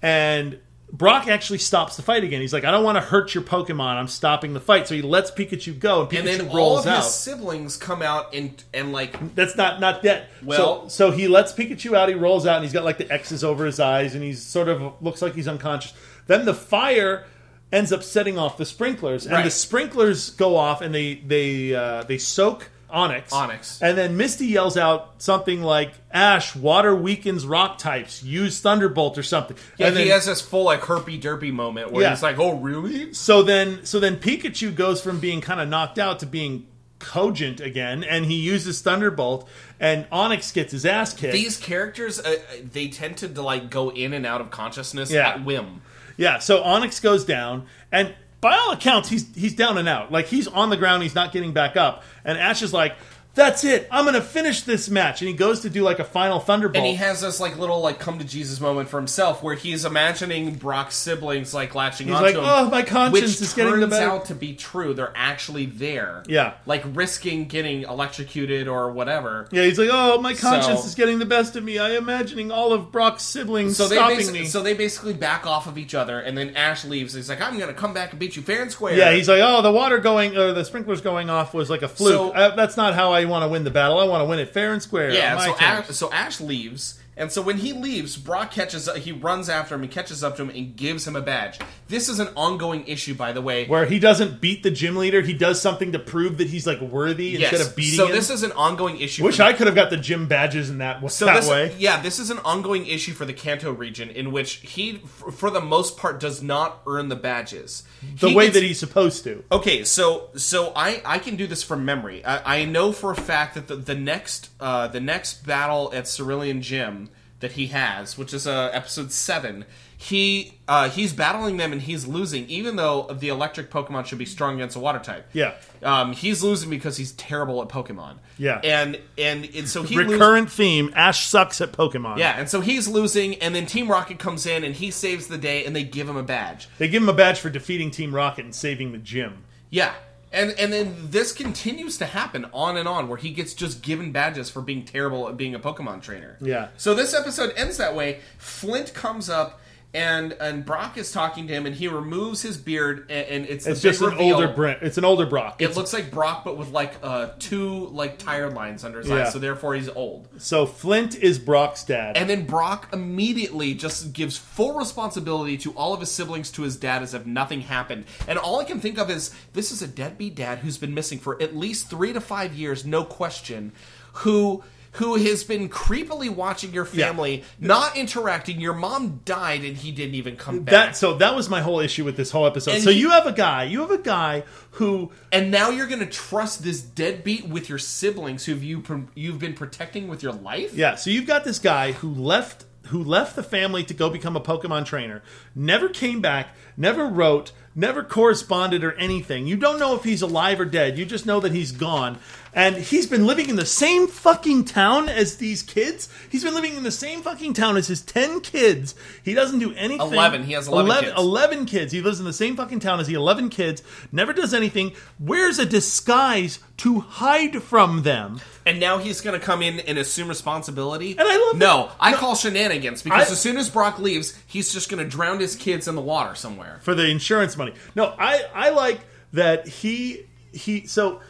and Brock actually stops the fight again. He's like, "I don't want to hurt your Pokemon. I'm stopping the fight." So he lets Pikachu go, and Pikachu and then all rolls of out. his siblings come out and and like That's not not yet. Well- so, so he lets Pikachu out. He rolls out, and he's got like the X's over his eyes, and he's sort of looks like he's unconscious. Then the fire ends up setting off the sprinklers, and Right. the sprinklers go off, and they they uh, they soak Onix. Onix. and then Misty yells out something like, "Ash, water weakens rock types. Use Thunderbolt or something." yeah, and he then, has this full like herpy derpy moment where Yeah. he's like, "Oh, really?" so then so then Pikachu goes from being kind of knocked out to being cogent again, and he uses Thunderbolt, and Onix gets his ass kicked. These characters, uh, they tend to like go in and out of consciousness Yeah. at whim. Yeah, so Onix goes down, and by all accounts, he's he's down and out. Like he's on the ground, he's not getting back up. And Ash is like, "That's it, I'm gonna finish this match." And he goes to do like a final Thunderbolt. And he has this like little like come to Jesus moment for himself, where he's imagining Brock's siblings like latching He's onto like, him. "Oh, my conscience which is getting the turns better." out to be true. They're actually there. Yeah. like risking getting electrocuted or whatever. yeah, he's like, "Oh, my conscience So- is getting the best of me. I am imagining all of Brock's siblings So they stopping me." so they basically back off of each other, and then Ash leaves. He's like, "I'm gonna come back and beat you fair and square." yeah, he's like, "Oh, the water going, or the sprinklers going off was like a fluke. So- uh, that's not how I want to win the battle. I want to win it fair and square." Yeah, so. Ash, so Ash leaves, And so when he leaves, Brock catches up, he runs after him and catches up to him and gives him a badge. This is an ongoing issue, by the way. Where he doesn't beat the gym leader, he does something to prove that he's like worthy Yes. instead of beating him. so him. this is an ongoing issue. Wish I could have got the gym badges in that, so that this, way. Yeah, this is an ongoing issue for the Kanto region in which he, f- for the most part, does not earn the badges. The He way gets- that he's supposed to. Okay, so so I I can do this from memory. I, I know for a fact that the, the next uh, the next battle at Cerulean Gym that he has, which is uh, episode seven, he uh, he's battling them and he's losing, even though the electric Pokemon should be strong against a water type. Yeah. um, he's losing because he's terrible at Pokemon. Yeah. and and, and so he Recurrent theme Ash sucks at Pokemon. yeah, and so he's losing, and then Team Rocket comes in and he saves the day, and they give him a badge. They give him a badge for defeating Team Rocket and saving the gym. Yeah. And and then this continues to happen on and on where he gets just given badges for being terrible at being a Pokemon trainer. Yeah. So this episode ends that way. Flint comes up and and Brock is talking to him and he removes his beard and, and it's It's just an reveal. older Brent. It's an older Brock. It It's- looks like Brock but with like uh two like tire lines under his Yeah. eyes, so therefore he's old. so Flint is Brock's dad. And then Brock immediately just gives full responsibility to all of his siblings to his dad as if nothing happened. And all I can think of is this is a deadbeat dad who's been missing for at least three to five years, no question, who who has been creepily watching your Yeah. family, not interacting. Your mom died and he didn't even come back. that so that was my whole issue with this whole episode. And so he- you have a guy, you have a guy who and now you're going to trust this deadbeat with your siblings who you you've been protecting with your life? Yeah, so you've got this guy who left who left the family to go become a Pokemon trainer, never came back, never wrote, never corresponded or anything. You don't know if he's alive or dead. You just know that he's gone. And he's been living in the same fucking town as these kids. He's been living in the same fucking town as his 10 kids. He doesn't do anything. 11. He has 11 kids. 11 kids. He lives in the same fucking town as the 11 kids, never does anything, wears a disguise to hide from them. And now he's going to come in and assume responsibility. And I love No, that- I no. call shenanigans because I- as soon as Brock leaves, he's just going to drown his kids in the water somewhere. for the insurance money. No, I I like that he he so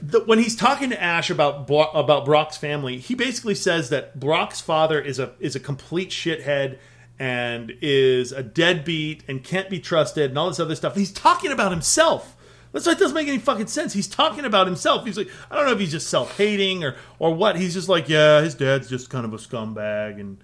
the, when he's talking to Ash about about Brock's family, he basically says that Brock's father is a is a complete shithead and is a deadbeat and can't be trusted and all this other stuff. He's talking about himself. That's why it doesn't make any fucking sense. He's talking about himself. He's like, I don't know if he's just self hating or or what. He's just like, yeah, his dad's just kind of a scumbag and.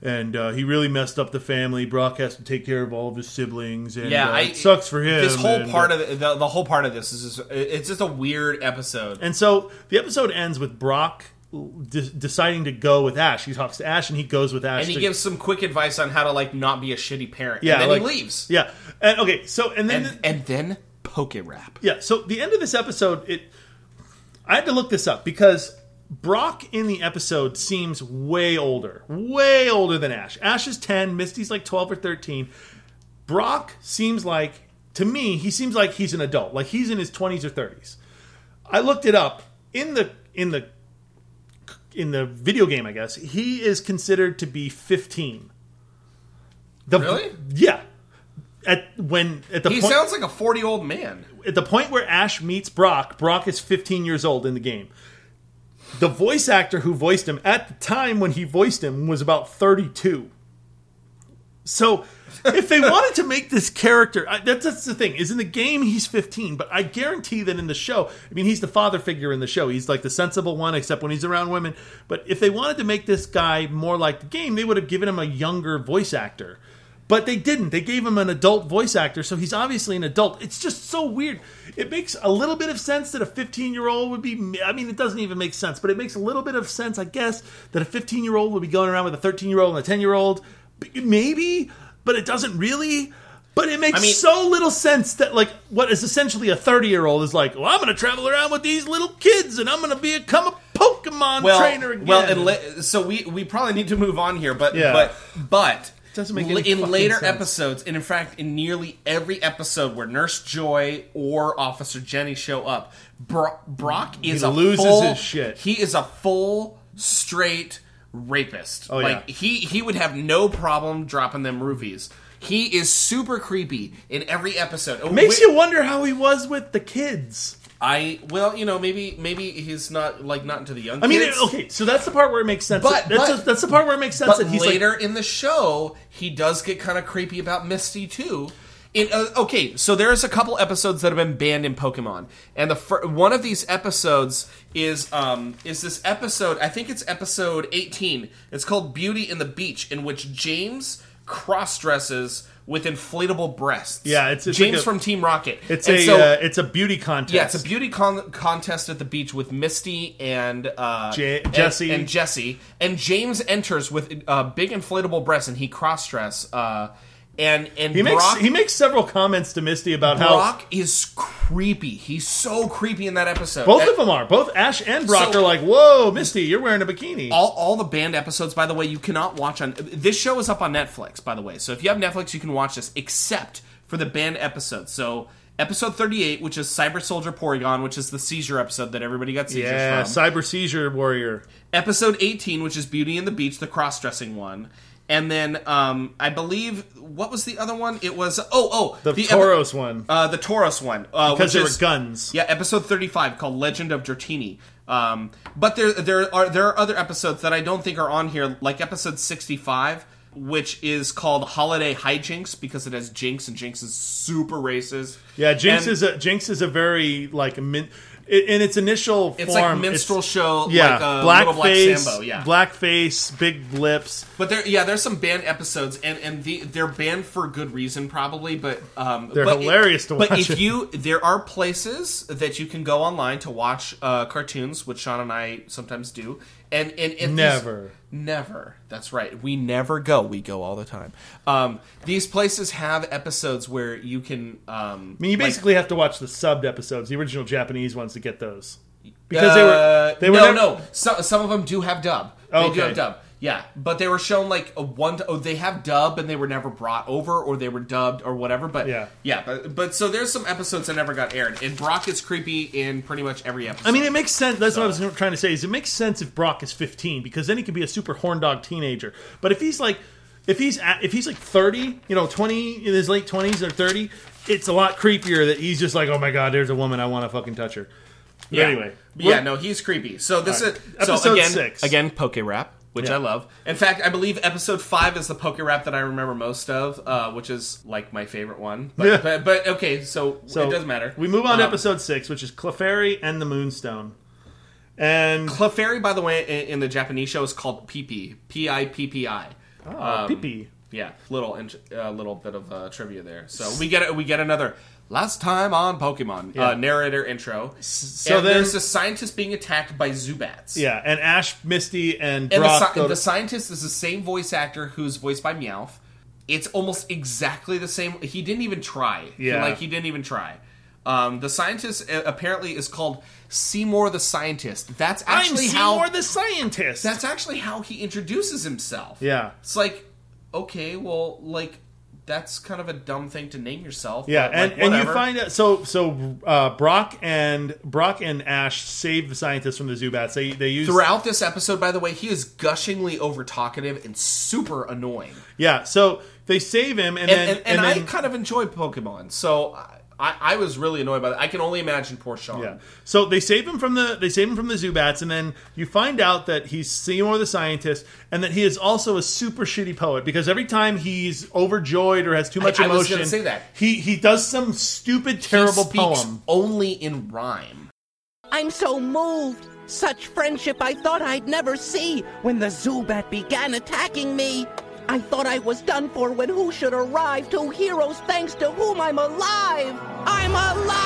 And uh, he really messed up the family. Brock has to take care of all of his siblings, and Yeah, uh, I, it sucks for him. This whole and, part uh, of the, the, the whole part of this is just, it's just a weird episode. And so the episode ends with Brock de- deciding to go with Ash. He talks to Ash, and he goes with Ash. And he to- gives some quick advice on how to like not be a shitty parent. yeah, and then like- he leaves. Yeah, and okay, so and then And, and then poke rap. yeah, so the end of this episode, it I had to look this up because Brock in the episode seems way older, way older than Ash. Ash is ten, Misty's like twelve or thirteen. Brock seems like to me, he seems like he's an adult, like he's in his twenties or thirties. I looked it up in the in the in the video game. I guess he is considered to be fifteen. The, Really? Yeah. At when at the He point, sounds like a 40 old man. at the point where Ash meets Brock, Brock is 15 years old in the game. The voice actor who voiced him at the time when he voiced him was about 32. So, if they wanted to make this character, I, that's, that's the thing. Is in the game he's 15, but I guarantee that in the show, I mean, he's the father figure in the show. He's like the sensible one, except when he's around women. But if they wanted to make this guy more like the game, they would have given him a younger voice actor. But they didn't. They gave him an adult voice actor, so he's obviously an adult. It's just so weird. It makes a little bit of sense that a 15 year old would be. I mean, it doesn't even make sense, but it makes a little bit of sense, I guess, that a 15 year old would be going around with a 13 year old and a 10 year old. Maybe, but it doesn't really. But it makes I mean- so little sense that, like, what is essentially a 30 year old is like, well, I'm going to travel around with these little kids and I'm going to become a Pokemon Well, trainer again. well, and la- so we we probably need to move on here, but Yeah. but but Doesn't make any in later sense. episodes, and in fact, in nearly every episode where Nurse Joy or Officer Jenny show up, Bro- Brock is a loses full, his shit. He is a full straight rapist. Oh, like yeah. he he would have no problem dropping them roofies. He is super creepy in every episode. Makes Wh- you wonder how he was with the kids. I well, you know, maybe maybe he's not like not into the young. I mean, kids. okay, so that's the part where it makes sense. But- that's, but- that's the part where it makes sense But that he's like, later in the show, he does get kind of creepy about Misty too. In, uh, okay, so there's a couple episodes that have been banned in Pokemon, and the fir- one of these episodes is um, is this episode. I think it's episode 18. It's called "Beauty in the Beach," in which James cross dresses with inflatable breasts. Yeah, it's- it's James like a- from Team Rocket. it's And a so- uh, it's a beauty contest. yeah, it's a beauty con- contest at the beach with Misty and uh, and- Jessie. and, Jessie, and James enters with uh, big inflatable breasts, and he cross dress. Uh, and and He makes Brock, he makes several comments to Misty about how Brock is creepy. He's so creepy in that episode. both of them are. Both Ash and Brock So- are like, "Whoa, Misty, you're wearing a bikini." All, all the banned episodes, by the way, you cannot watch on. This show is up on Netflix, by the way. So if you have Netflix, you can watch this, except for the banned episodes. So episode 38, which is Cyber Soldier Porygon, which is the seizure episode that everybody got seizures yeah, from. cyber seizure warrior. episode 18 which is beauty and the beach the cross-dressing one and then um i believe what was the other one? It was oh oh The, epi- one. Uh the Tauros one uh because there is, were guns. yeah episode 35 called legend of Dratini um but there there are there are other episodes that i don't think are on here like episode 65 which is called holiday hijinks because it has Jynx and Jynx is super racist. Yeah, Jynx And- is a Jynx is a very like min, in its initial form. it's form. like minstrel show yeah, like uh, black Little black sambo yeah black face, big lips. But there, yeah, there's some banned episodes, and and the, they're banned for good reason, probably. But um, They're but hilarious to watch. But if you, there are places that you can go online to watch uh, cartoons, which Sean and I sometimes do, and and if these- Never. never. That's right. We never go. We go all the time. Um, these places have episodes where you can. Um, I mean, you basically have to watch the subbed episodes, the original Japanese ones, to get those because they were they were Uh, no, never- no. So, some of them do have dub. They do Okay. have dub. Yeah, but they were shown like a one. Oh, they have dub, and they were never brought over, or they were dubbed, or whatever. But Yeah. yeah. But but so there's some episodes that never got aired, and Brock gets creepy in pretty much every episode. I mean, it makes sense. That's what I was trying to say. Is it makes sense if Brock is 15 because then he could be a super horn dog teenager. But if he's like, if he's at, if he's like 30, you know, 20 in his late 20s or 30, it's a lot creepier that he's just like, oh my god, there's a woman, I want to fucking touch her. But yeah. anyway, yeah, no, he's creepy. So this right. is so Episode again, six. again, poke rap. Which Yeah. I love. In fact, I believe episode five is the poke rap that I remember most of, uh, which is like my favorite one. But, Yeah. but, but okay, so, So it doesn't matter. We move on to Um, episode six, which is Clefairy and the Moonstone. And Clefairy, by the way, in, in the Japanese show is called Pee P I P P I. oh, Pee-Pee. Yeah, little uh, little bit of uh, trivia there. So we get we get another last time on Pokemon Yeah. uh, narrator intro. so then- there's a scientist being attacked by Zubats. Yeah, and Ash, Misty, and and the, Brock go to- the scientist is the same voice actor who's voiced by Meowth. It's almost exactly the same. He didn't even try. Yeah. like he didn't even try. Um, the scientist uh, apparently is called Seymour the Scientist. That's I'm actually Seymour how the scientist. that's actually how he introduces himself. Yeah. It's like, okay, well, like that's kind of a dumb thing to name yourself. Yeah, and, like, and you find out so so uh, Brock and Brock and Ash save the scientists from the Zubats. They they use throughout this episode, by the way, he is gushingly over talkative and super annoying. yeah. So they save him, and, And, then and, and, and I kind of enjoy Pokemon, so I, I was really annoyed by that. I can only imagine poor Sean. yeah. So they save him from the they save him from the Zubats, and then you find out that he's Seymour the scientist, and that he is also a super shitty poet because every time he's overjoyed or has too much I was emotion, gonna say that. he he does some stupid terrible he poem. only in rhyme. I'm so moved. Such friendship I thought I'd never see when the Zubat began attacking me. I thought I was done for when who should arrive? Two heroes thanks to whom I'm alive. I'm alive!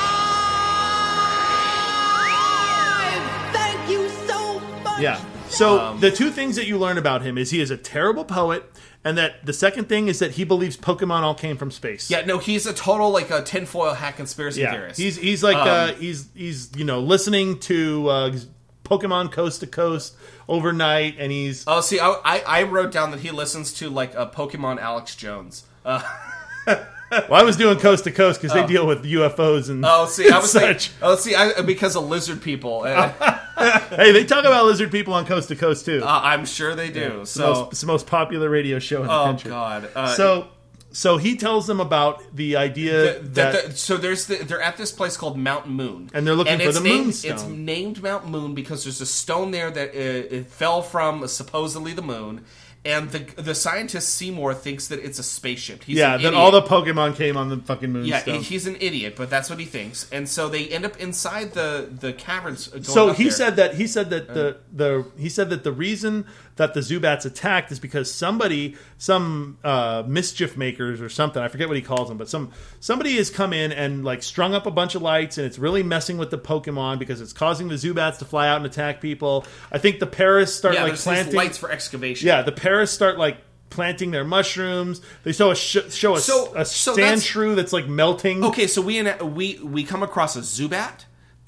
Thank you so much. Yeah. So Um, the two things that you learn about him is he is a terrible poet, and that the second thing is that he believes Pokemon all came from space. Yeah, no, he's a total like a tinfoil hat conspiracy yeah. theorist. He's he's like Um, uh, he's he's you know listening to uh, Pokemon coast to coast overnight, and he's Oh, see, I, I, I wrote down that he listens to like a Pokemon Alex Jones. Uh, well, I was doing coast to coast because they deal with UFOs and oh, see, I was such. like, oh, see, I, because of lizard people. Uh, hey, they talk about lizard people on coast to coast too. uh, I'm sure they do. it's, the So, most, it's the most popular radio show in the oh country. god. Uh, So so he tells them about the idea The- the- that the- so there's the, they're at this place called Mount Moon, And they're looking for it's the named, Moonstone. It's named Mount Moon because there's a stone there that uh, it fell from supposedly the moon, and the the scientist Seymour thinks that it's a spaceship. He's yeah that all the Pokemon came on the fucking moon. yeah, he's an idiot, but that's what he thinks, and so they end up inside the the caverns. uh, Going so he there. said that he said that the the he said that the reason that the Zubats attacked is because somebody some uh, mischief makers or something I forget what he calls them but some somebody has come in and like strung up a bunch of lights and it's really messing with the Pokemon because it's causing the Zubats to fly out and attack people. I think the Paras start yeah, like planting these lights for excavation. yeah the Paras start like planting their mushrooms. They show a sh- show a, So- a so stand that's- shrew that's like melting. Okay, so we we we come across a Zubat,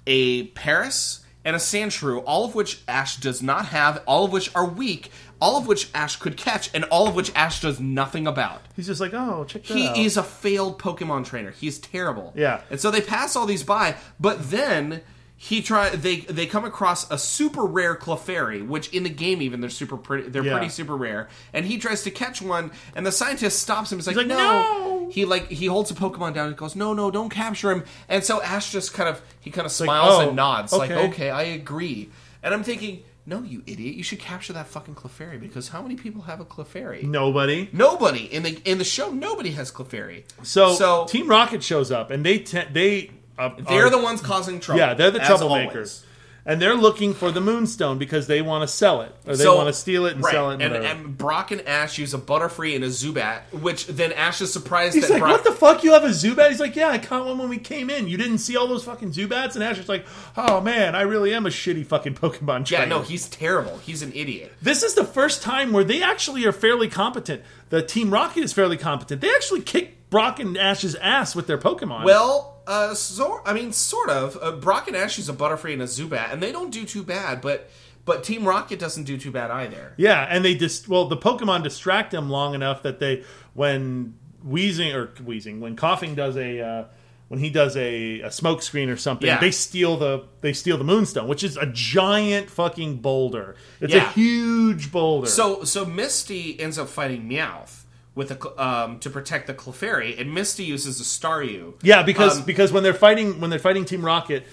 a Paras, and a Sandshrew, all of which Ash does not have, all of which are weak, all of which Ash could catch, and all of which Ash does nothing about. He's just like, oh, check that He out. is a failed Pokemon trainer. He's terrible. Yeah. And so they pass all these by, but then he try they they come across a super rare Clefairy, which in the game even they're super pretty they're Yeah. pretty super rare. And he tries to catch one, and the scientist stops him. He's like, like, no. "No!" He like he holds a Pokemon down and goes, no, no, don't capture him. And so Ash just kind of he kind of like, smiles "Oh, and nods, like, okay." okay, I agree. And I'm thinking. No, you idiot! You should capture that fucking Clefairy because how many people have a Clefairy? Nobody. Nobody in the in the show. Nobody has Clefairy. So, so Team Rocket shows up and they te- they they're are- the ones causing trouble. yeah they're the troublemakers, always. and they're looking for the Moonstone because they want to sell it or they So- want to steal it and right, sell it. And, And, and Brock and Ash use a Butterfree and a Zubat, which then Ash is surprised He's that like, Brock. "What the fuck? You have a Zubat?" He's like, "Yeah, I caught one when we came in. You didn't see all those fucking Zubats?" And Ash is like, "Oh man, I really am a shitty fucking Pokemon trainer." yeah, no, he's terrible. He's an idiot. this is the first time where they actually are fairly competent. The Team Rocket is fairly competent. They actually kick Brock and Ash's ass with their Pokemon. Well, uh, so I mean, sort of. Uh, Brock and Ash use a Butterfree and a Zubat, and they don't do too bad. But but Team Rocket doesn't do too bad either. Yeah, and they just well, the Pokemon distract them long enough that they when Weezing or Weezing when Koffing does a uh, when he does a, a smoke screen or something, Yeah. they steal the they steal the Moonstone, which is a giant fucking boulder. It's Yeah. a huge boulder. So so Misty ends up fighting Meowth with a um, to protect the Clefairy, and Misty uses a Staryu. yeah, because Um, because when they're fighting when they're fighting Team Rocket.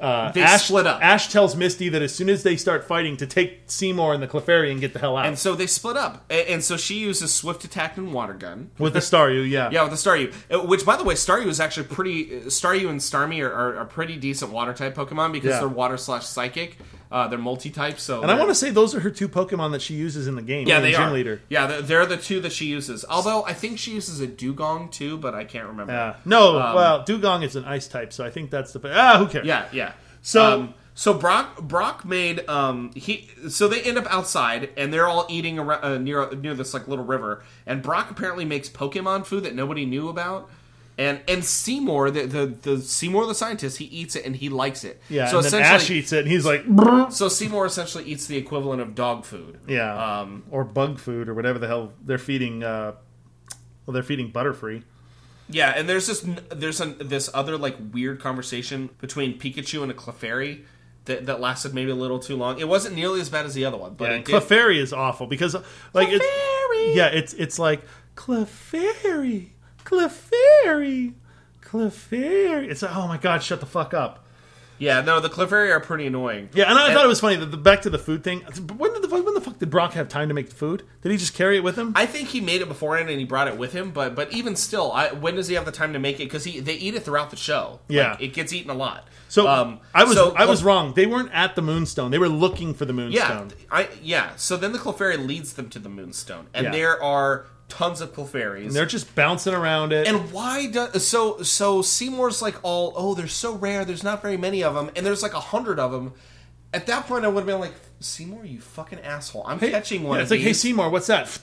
Uh, They Ash, split up. Ash tells Misty that as soon as they start fighting, to take Seymour and the Clefairy and get the hell out And so they split up, A- and so she uses Swift Attack and Water Gun. with the Staryu. Yeah, Yeah, with the Staryu. Uh, Which, by the way, Staryu is actually pretty. uh, Staryu and Starmie are, are, are pretty decent water type Pokemon because Yeah. they're water slash psychic. Uh, they're multi type. So And I want to say those are her two Pokemon that she uses in the game. Yeah, in they Gym are. Leader. Yeah, they're, they're the two that she uses. Although I think she uses a Dewgong too, but I can't remember. Yeah. No, well, Dewgong is an ice type, so I think that's the. Ah, who cares? Um, Yeah, yeah. So- um, so Brock Brock made um he so they end up outside and they're all eating around, uh, near near this like little river and Brock apparently makes Pokemon food that nobody knew about. And and Seymour the the, the Seymour the scientist he eats it and he likes it. Yeah, So and then essentially Ash eats it, and he's like, "Brr." so Seymour essentially eats the equivalent of dog food. yeah, Um, or bug food, or whatever the hell they're feeding. Uh, well, they're feeding Butterfree. Yeah, and there's this there's an, this other like weird conversation between Pikachu and a Clefairy that, that lasted maybe a little too long. It wasn't nearly as bad as the other one, but Yeah, and did- Clefairy is awful because, like, Clefairy! it's yeah, it's it's like Clefairy, Clefairy, Clefairy. It's like, oh my god, shut the fuck up. Yeah, no, the Clefairy are pretty annoying. Yeah, and I thought it was funny that the back to the food thing. When did when the fuck did Brock have time to make the food? Did he just carry it with him? I think he made it beforehand and he brought it with him, but but even still, I, when does he have the time to make it? Because he they eat it throughout the show. Yeah. Like, it gets eaten a lot. so um, I was so I was wrong. They weren't at the Moonstone. They were looking for the Yeah, Moonstone. I yeah. So then the Clefairy leads them to the Moonstone, and Yeah. there are tons of Clefairies. And they're just bouncing around it. And why does so so Seymour's like all oh they're so rare there's not very many of them and there's like a hundred of them. At that point, I would have been like Seymour, you fucking asshole! I'm catching one. Yeah, it's like, hey. Seymour, what's that?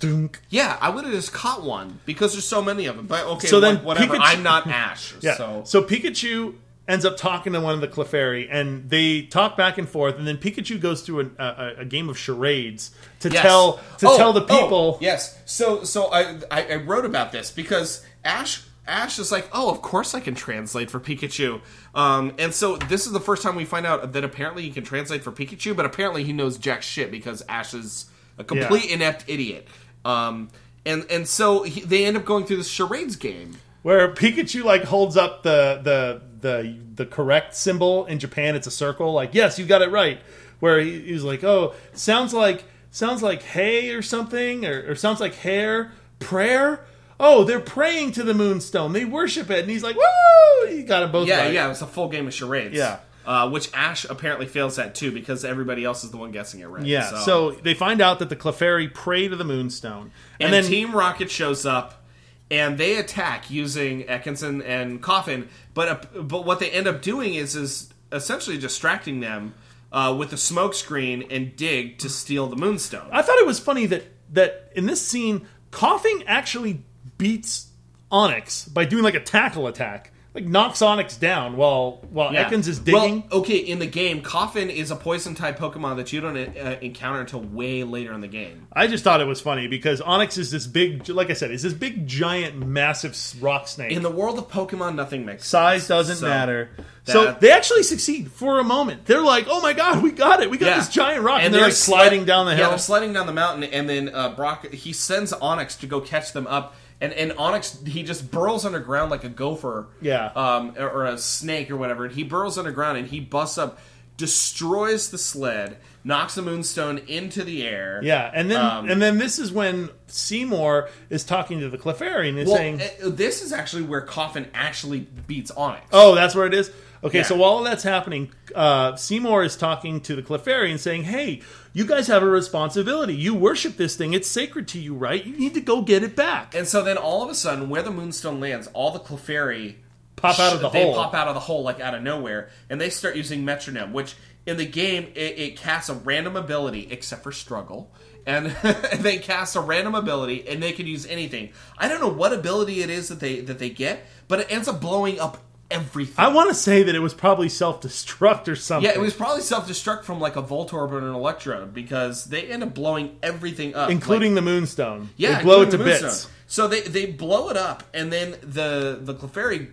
Yeah, I would have just caught one because there's so many of them. But okay, So then wha- whatever. Pikachu- I'm not Ash. Yeah. So So Pikachu ends up talking to one of the Clefairy, and they talk back and forth, and then Pikachu goes through a, a, a game of charades to Yes. tell to Oh, tell the oh, people. yes. So so I, I I wrote about this because Ash Ash is like, oh, of course I can translate for Pikachu. Um, and so this is the first time we find out that apparently he can translate for Pikachu, but apparently he knows jack shit because Ash is a complete inept idiot. Um, and and so he, they end up going through this charades game. where Pikachu like holds up the the the the correct symbol in Japan. It's a circle. Like, yes, you got it right. Where he, he's like, oh, sounds like sounds like hay or something, or, or sounds like hair. Prayer. Oh, they're praying to the Moonstone. They worship it, and he's like, woo! You got it both Yeah, right. yeah, it was a full game of charades. Yeah. Uh, which Ash apparently fails at too because everybody else is the one guessing it right. Yeah, so, they find out that the Clefairy pray to the Moonstone, and, and, then Team Rocket shows up and they attack using Atkinson and Koffing. But uh, but what they end up doing is is essentially distracting them uh, with a smoke screen and dig to steal the Moonstone. I thought it was funny that that in this scene, Koffing actually beats Onix by doing like a tackle attack, like knocks Onix down while while Yeah. Ekans is digging. Well, okay, in the game, Koffing is a poison type Pokemon that you don't uh, encounter until way later in the game. I just thought it was funny because Onix is this big, like I said, is this big, giant, massive rock snake. In the world of Pokemon, nothing makes Size sense. doesn't So, matter. so they actually succeed for a moment. They're like, "Oh my god, we got it! We got this giant rock!" And, they're, like sliding sli- down the Yeah, hill. they're sliding down the mountain, and then uh, Brock he sends Onix to go catch them up, and and Onix he just burrows underground like a gopher, Yeah. um, or, or a snake or whatever. And he burrows underground and he busts up, destroys the sled, knocks the moonstone into the air. yeah, and then Um, and then this is when Seymour is talking to the Clefairy and is Well, saying, uh, this is actually where Koffing actually beats Onix. Oh, that's where it is. Okay, Yeah. so while that's happening, uh, Seymour is talking to the Clefairy and saying, "Hey, you guys have a responsibility. You worship this thing; it's sacred to you, right? You need to go get it back." And so then all of a sudden, where the moonstone lands, all the Clefairy Pop out of the hole. they hole. pop out of the hole like out of nowhere, and they start using metronome, which in the game it, it casts a random ability, except for struggle. And they cast a random ability, and they can use anything. I don't know what ability it is that they that they get, but it ends up blowing up everything. I want to say that it was probably self-destruct or something. yeah, it was probably self destruct from like a Voltorb or an Electrode because they end up blowing everything up, including Like- the Moonstone. yeah, they blow it to bits. Moonstone. So they they blow it up, and then the the Clefairy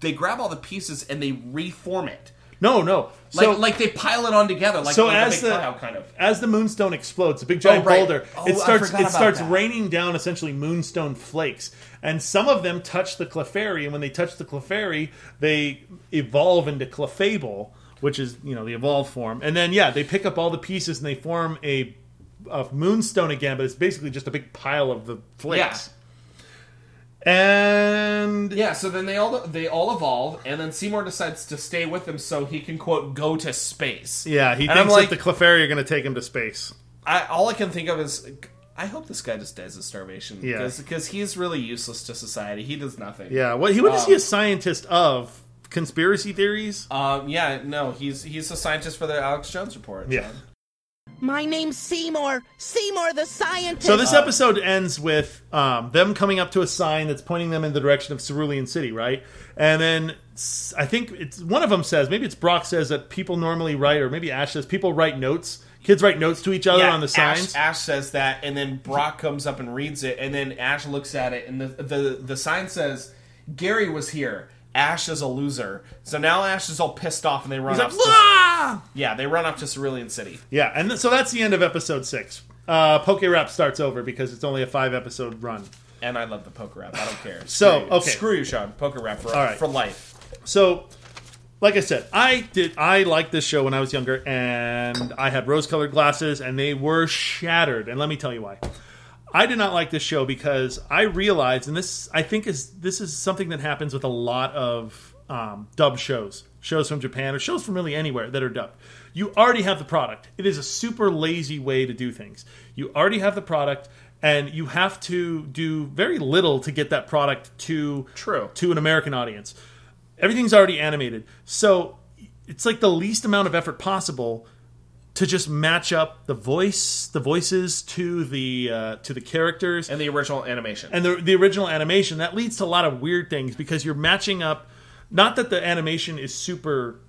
they grab all the pieces and they reform it. No, no. Like, So, like they pile it on together, like, so like as the kind of. as the moonstone explodes, a big giant oh, right. boulder, Oh, it starts it starts that. raining down essentially moonstone flakes, and some of them touch the Clefairy, and when they touch the Clefairy, they evolve into Clefable, which is you know the evolved form, and then yeah, they pick up all the pieces and they form a of moonstone again, but it's basically just a big pile of the flakes. And Yeah, so then they all they all evolve, and then Seymour decides to stay with them so he can quote go to space. yeah, he And I'm thinks like- that the Clefairy are going to take him to space. I, all I can think of is, I hope this guy just dies of starvation. Yeah. because he's really useless to society. He does nothing. Yeah, what he what is he Um, a scientist of? Conspiracy theories? Um. Yeah. No. He's he's a scientist for the Alex Jones report. Yeah. John. My name's Seymour. Seymour the scientist. So this episode ends with um, them coming up to a sign that's pointing them in the direction of Cerulean City, right? And then I think it's one of them says, maybe it's Brock says that people normally write, or maybe Ash says people write notes. Kids write notes to each other Yeah, on the signs. Ash, Ash says that, and then Brock comes up and reads it, and then Ash looks at it, and the the the sign says, "Gary was here. Ash is a loser." So now Ash is all pissed off, and they run He's up. like, to, yeah, they run up to Cerulean City. Yeah, and th- so that's the end of episode six. Uh, Poke Rap starts over because it's only a five episode run. And I love the Poke Rap. I don't care. So, Screw you. okay. screw you, Sean. Poke Rap for right. for life. So, like I said, I did. I liked this show when I was younger, and I had rose-colored glasses, and they were shattered. And let me tell you why. I did not like this show because I realized, and this I think is this is something that happens with a lot of um, dub shows, shows from Japan or shows from really anywhere that are dubbed. You already have the product. It is a super lazy way to do things. You already have the product, and you have to do very little to get that product to True. to an American audience. Everything's already animated, so it's like the least amount of effort possible to just match up the voice, the voices to the uh, to the characters And the original animation. and the the original animation. That leads to a lot of weird things because you're matching up. Not that the animation is super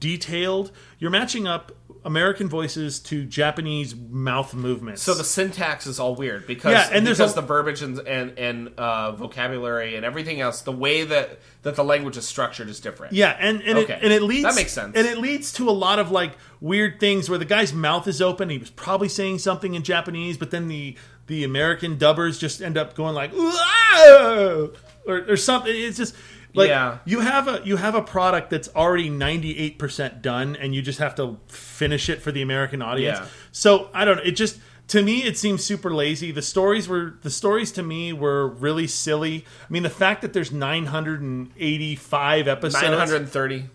detailed. You're matching up American voices to Japanese mouth movements. so the syntax is all weird because Yeah, and there's because a- the verbiage and and, and uh, vocabulary and everything else, the way that that the language is structured is different. Yeah, and and, Okay. it, and it leads That makes sense. And it leads to a lot of like weird things where the guy's mouth is open. He was probably saying something in Japanese, but then the the American dubbers just end up going like "Whoa!" or, or something. It's just like Yeah. you have a you have a product that's already ninety eight percent done, and you just have to finish it for the American audience. Yeah. So I don't know. It just to me it seems super lazy. The stories were the stories to me were really silly. I mean, the fact that there's nine hundred and eighty five episodes, 930.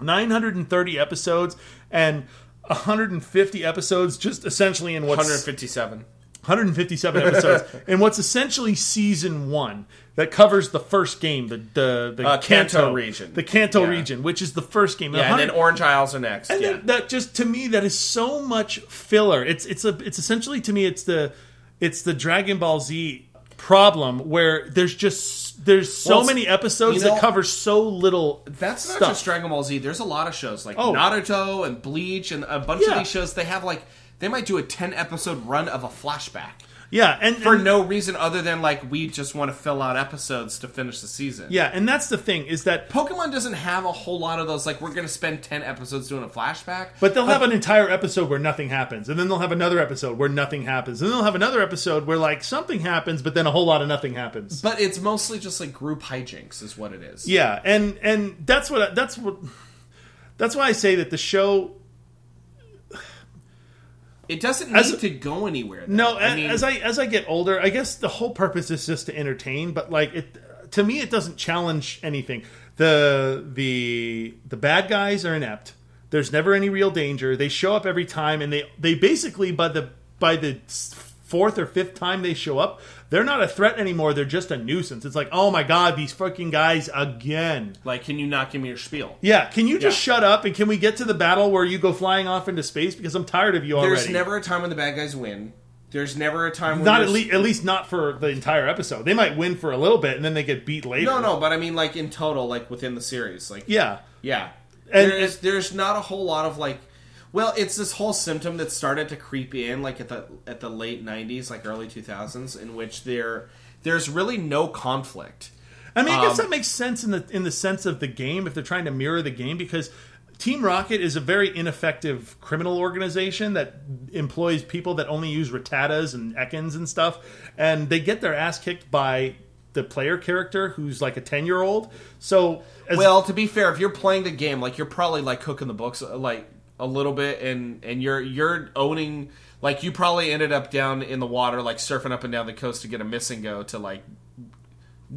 930 episodes and 150 episodes just essentially in what's 157. 157 episodes in what's essentially season one that covers the first game the the, the Uh, Kanto region. the Kanto Yeah. region which is the first game Yeah, and then 100 Orange Isles are next. and yeah. that, that just to me that is so much filler it's it's a it's essentially to me it's the it's the Dragon Ball Z problem where there's just there's so Well, many episodes you know- that cover so little That's not stuff. just Dragon Ball Z. There's a lot of shows like Oh. Naruto and Bleach and a bunch Yeah. of these shows. They have like they might do a 10 episode run of a flashback yeah and for and- no reason other than like we just want to fill out episodes to finish the season. yeah and that's the thing is that Pokemon doesn't have a whole lot of those. Like we're going to spend 10 episodes doing a flashback, But they'll have an entire episode where nothing happens, and then they'll have another episode where nothing happens, and then they'll have another episode where like something happens, but then a whole lot of nothing happens. but it's mostly just like group hijinks, is what it is. yeah, and and that's what that's what that's why I say that the show. It doesn't need As- to go anywhere. though. No, I mean, as I as I get older, I guess the whole purpose is just to entertain. But like it, to me, it doesn't challenge anything. the the The bad guys are inept. There's never any real danger. They show up every time, and they they basically by the by the fourth or fifth time they show up, they're not a threat anymore. They're just a nuisance. It's like, oh my god, these fucking guys again. like, can you not give me your spiel? Yeah, can you just Yeah. shut up and can we get to the battle where you go flying off into space because I'm tired of you already. There's never a time when the bad guys win. There's never a time when not at there's- least at least not for the entire episode. They might win for a little bit and then they get beat later. No, no, but I mean like in total, like within the series, like Yeah. yeah. And- there's there's not a whole lot of like. Well, it's this whole symptom that started to creep in, like at the at the late '90s, like early 2000s, in which there there's really no conflict. I mean, I guess Um, that makes sense in the in the sense of the game if they're trying to mirror the game because Team Rocket is a very ineffective criminal organization that employs people that only use Rattatas and Ekans and stuff, and they get their ass kicked by the player character who's like a ten year old. So, Well, to be fair, if you're playing the game, like you're probably like cooking the books, uh, like a little bit, and and you're you're owning. Like you probably ended up down in the water, like surfing up and down the coast to get a MissingNo to like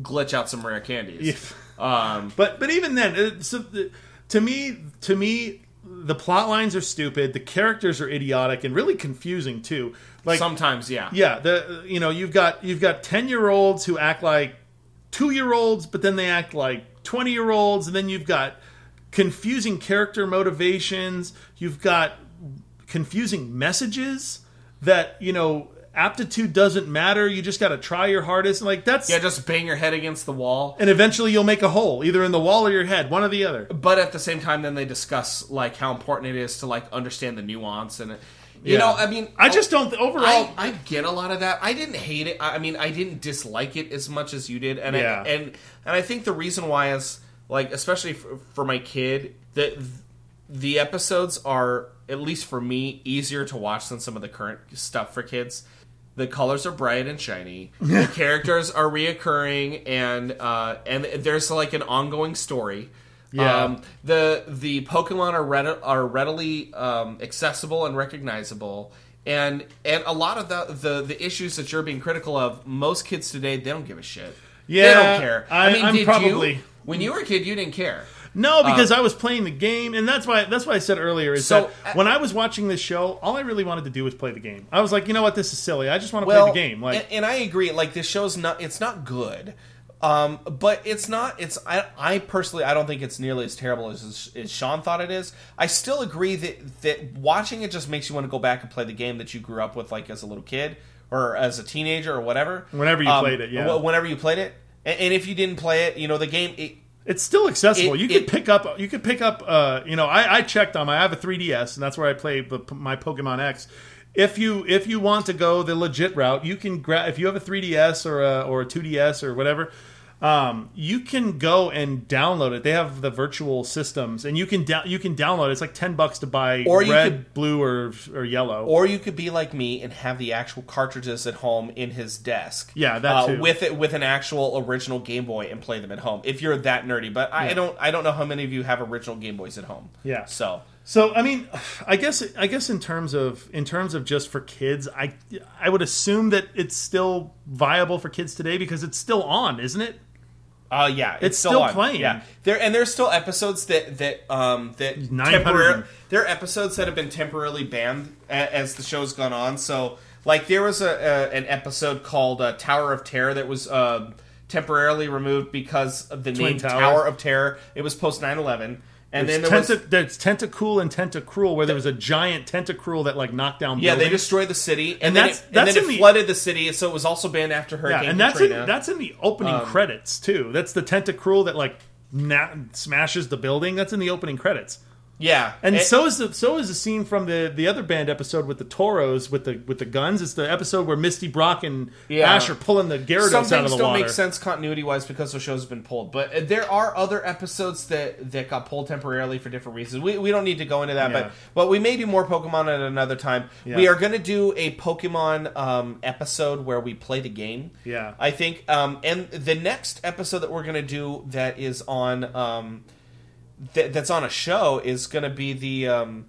glitch out some rare candies. Um, But but even then, it, so to me, to me, the plot lines are stupid. The characters are idiotic and really confusing too. Like sometimes, yeah, yeah, the you know you've got you've got ten year olds who act like two year olds, but then they act like twenty year olds, and then you've got confusing character motivations. You've got confusing messages that you know aptitude doesn't matter. You just got to try your hardest. And like that's yeah, just bang your head against the wall. and eventually you'll make a hole either in the wall or your head, one or the other. But at the same time, then they discuss like how important it is to like understand the nuance and. You Yeah. know, I mean, I just don't. Overall, I, I get a lot of that. I didn't hate it. I mean, I didn't dislike it as much as you did, and Yeah. I, and and I think the reason why is like, especially for, for my kid, that the episodes are at least for me easier to watch than some of the current stuff for kids. The colors are bright and shiny. the characters are reoccurring, and uh, and there's like an ongoing story. Yeah. Um, the the Pokemon are read, are readily um, accessible and recognizable, and and a lot of the, the the issues that you're being critical of, most kids today they don't give a shit. they Yeah, don't care. I, I- mean, I'm did probably- you when you were a kid you didn't care? No, because I was playing the game, and that's why that's why I said earlier is So, that uh, when I was watching this show, all I really wanted to do was play the game. I was like, you know what, this is silly. I just want to Well, play the game. Like, and, and I agree. Like this show's not it's not good. Um, but it's not. It's I, I personally I don't think it's nearly as terrible as, as Sean thought it is. I still agree that that watching it just makes you want to go back and play the game that you grew up with, like as a little kid or as a teenager or whatever. Whenever you played it, yeah. Whenever you played it, and, and if you didn't play it, you know the game. It, it's still accessible. it- you could pick up. You could pick up. Uh, you know, I, I checked on my. I have a 3ds, and that's where I play the, my Pokemon X. If you if you want to go the legit route, you can grab. If you have a 3ds or a or a 2ds or whatever, um, you can go and download it. They have the virtual systems, and you can da- you can download. it. It's like ten bucks to buy Or red, could- blue, or or yellow. Or you could be like me and have the actual cartridges at home in his desk. Yeah, that uh, too. with it with an actual original Game Boy and play them at home if you're that nerdy. But I, I don't I don't know how many of you have original Game Boys at home. Yeah. So So I mean, I guess I guess in terms of in terms of just for kids, I I would assume that it's still viable for kids today because it's still on, isn't it? Uh, yeah, it's, It's still on. playing. Yeah, there and there's still episodes that that um that 900. temporarily there are episodes that have been temporarily banned a, as the show's gone on. So like there was a, a an episode called uh, Tower of Terror that was uh, temporarily removed because of the Twin name Tower. Tower. of Terror. It was post 9/11. And then There's, there was Tenta- there's Tentacool and Tentacruel, where there was a giant Tentacruel that like knocked down. yeah, they buildings. destroyed the city, and, And then that's- it, that's and then in it the- flooded the city, so it was also banned after Yeah, Hurricane and that's Katrina. in, that's in the opening Um, credits too. That's the Tentacruel that like na- smashes the building. That's in the opening credits. Yeah, And It- so is the so is the scene from the the other banned episode with the Tauros with the with the guns. It's the episode where Misty Brock and Yeah. Ash are pulling the Gyarados Some out of things the don't make sense continuity wise because the show's been pulled, but uh, there are other episodes that that got pulled temporarily for different reasons. We, we don't need to go into that, Yeah. but but we may do more Pokemon at another time. Yeah. We are going to do a Pokemon um, episode where we play the game. Yeah. I think, um, and the next episode that we're going to do that is on um, that, that's on a show is going to be the um,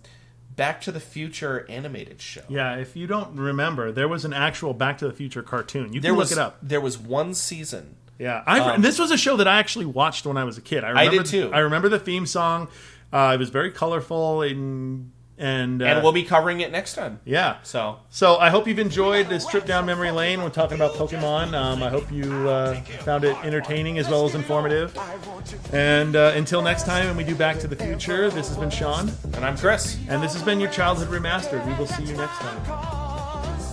Back to the Future animated show. Yeah, if you don't remember, there was an actual Back to the Future cartoon. You can There look was it up. there was one season. Yeah, I Um, this was a show that I actually watched when I was a kid. I, remember, did too. I remember the theme song. Uh, it was very colorful and and uh, and we'll be covering it next time. yeah. So So I hope you've enjoyed this trip down memory lane. We're talking about Pokemon. Um, I hope you uh, found it entertaining as well as informative. And uh, until next time, when we do Back to the Future, this has been Sean, and I'm Chris. and this has been your Childhood Remastered. We will see you next time.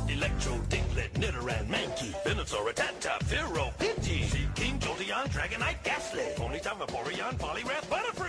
Electrode, Diglett, Nidoran, Mankey, Venusaur, Rattata, Fearow, Pidgey, Seaking, Jolteon, Dragonite, Gastly, Ponyta, Vaporeon, Poliwrath, Butterfree.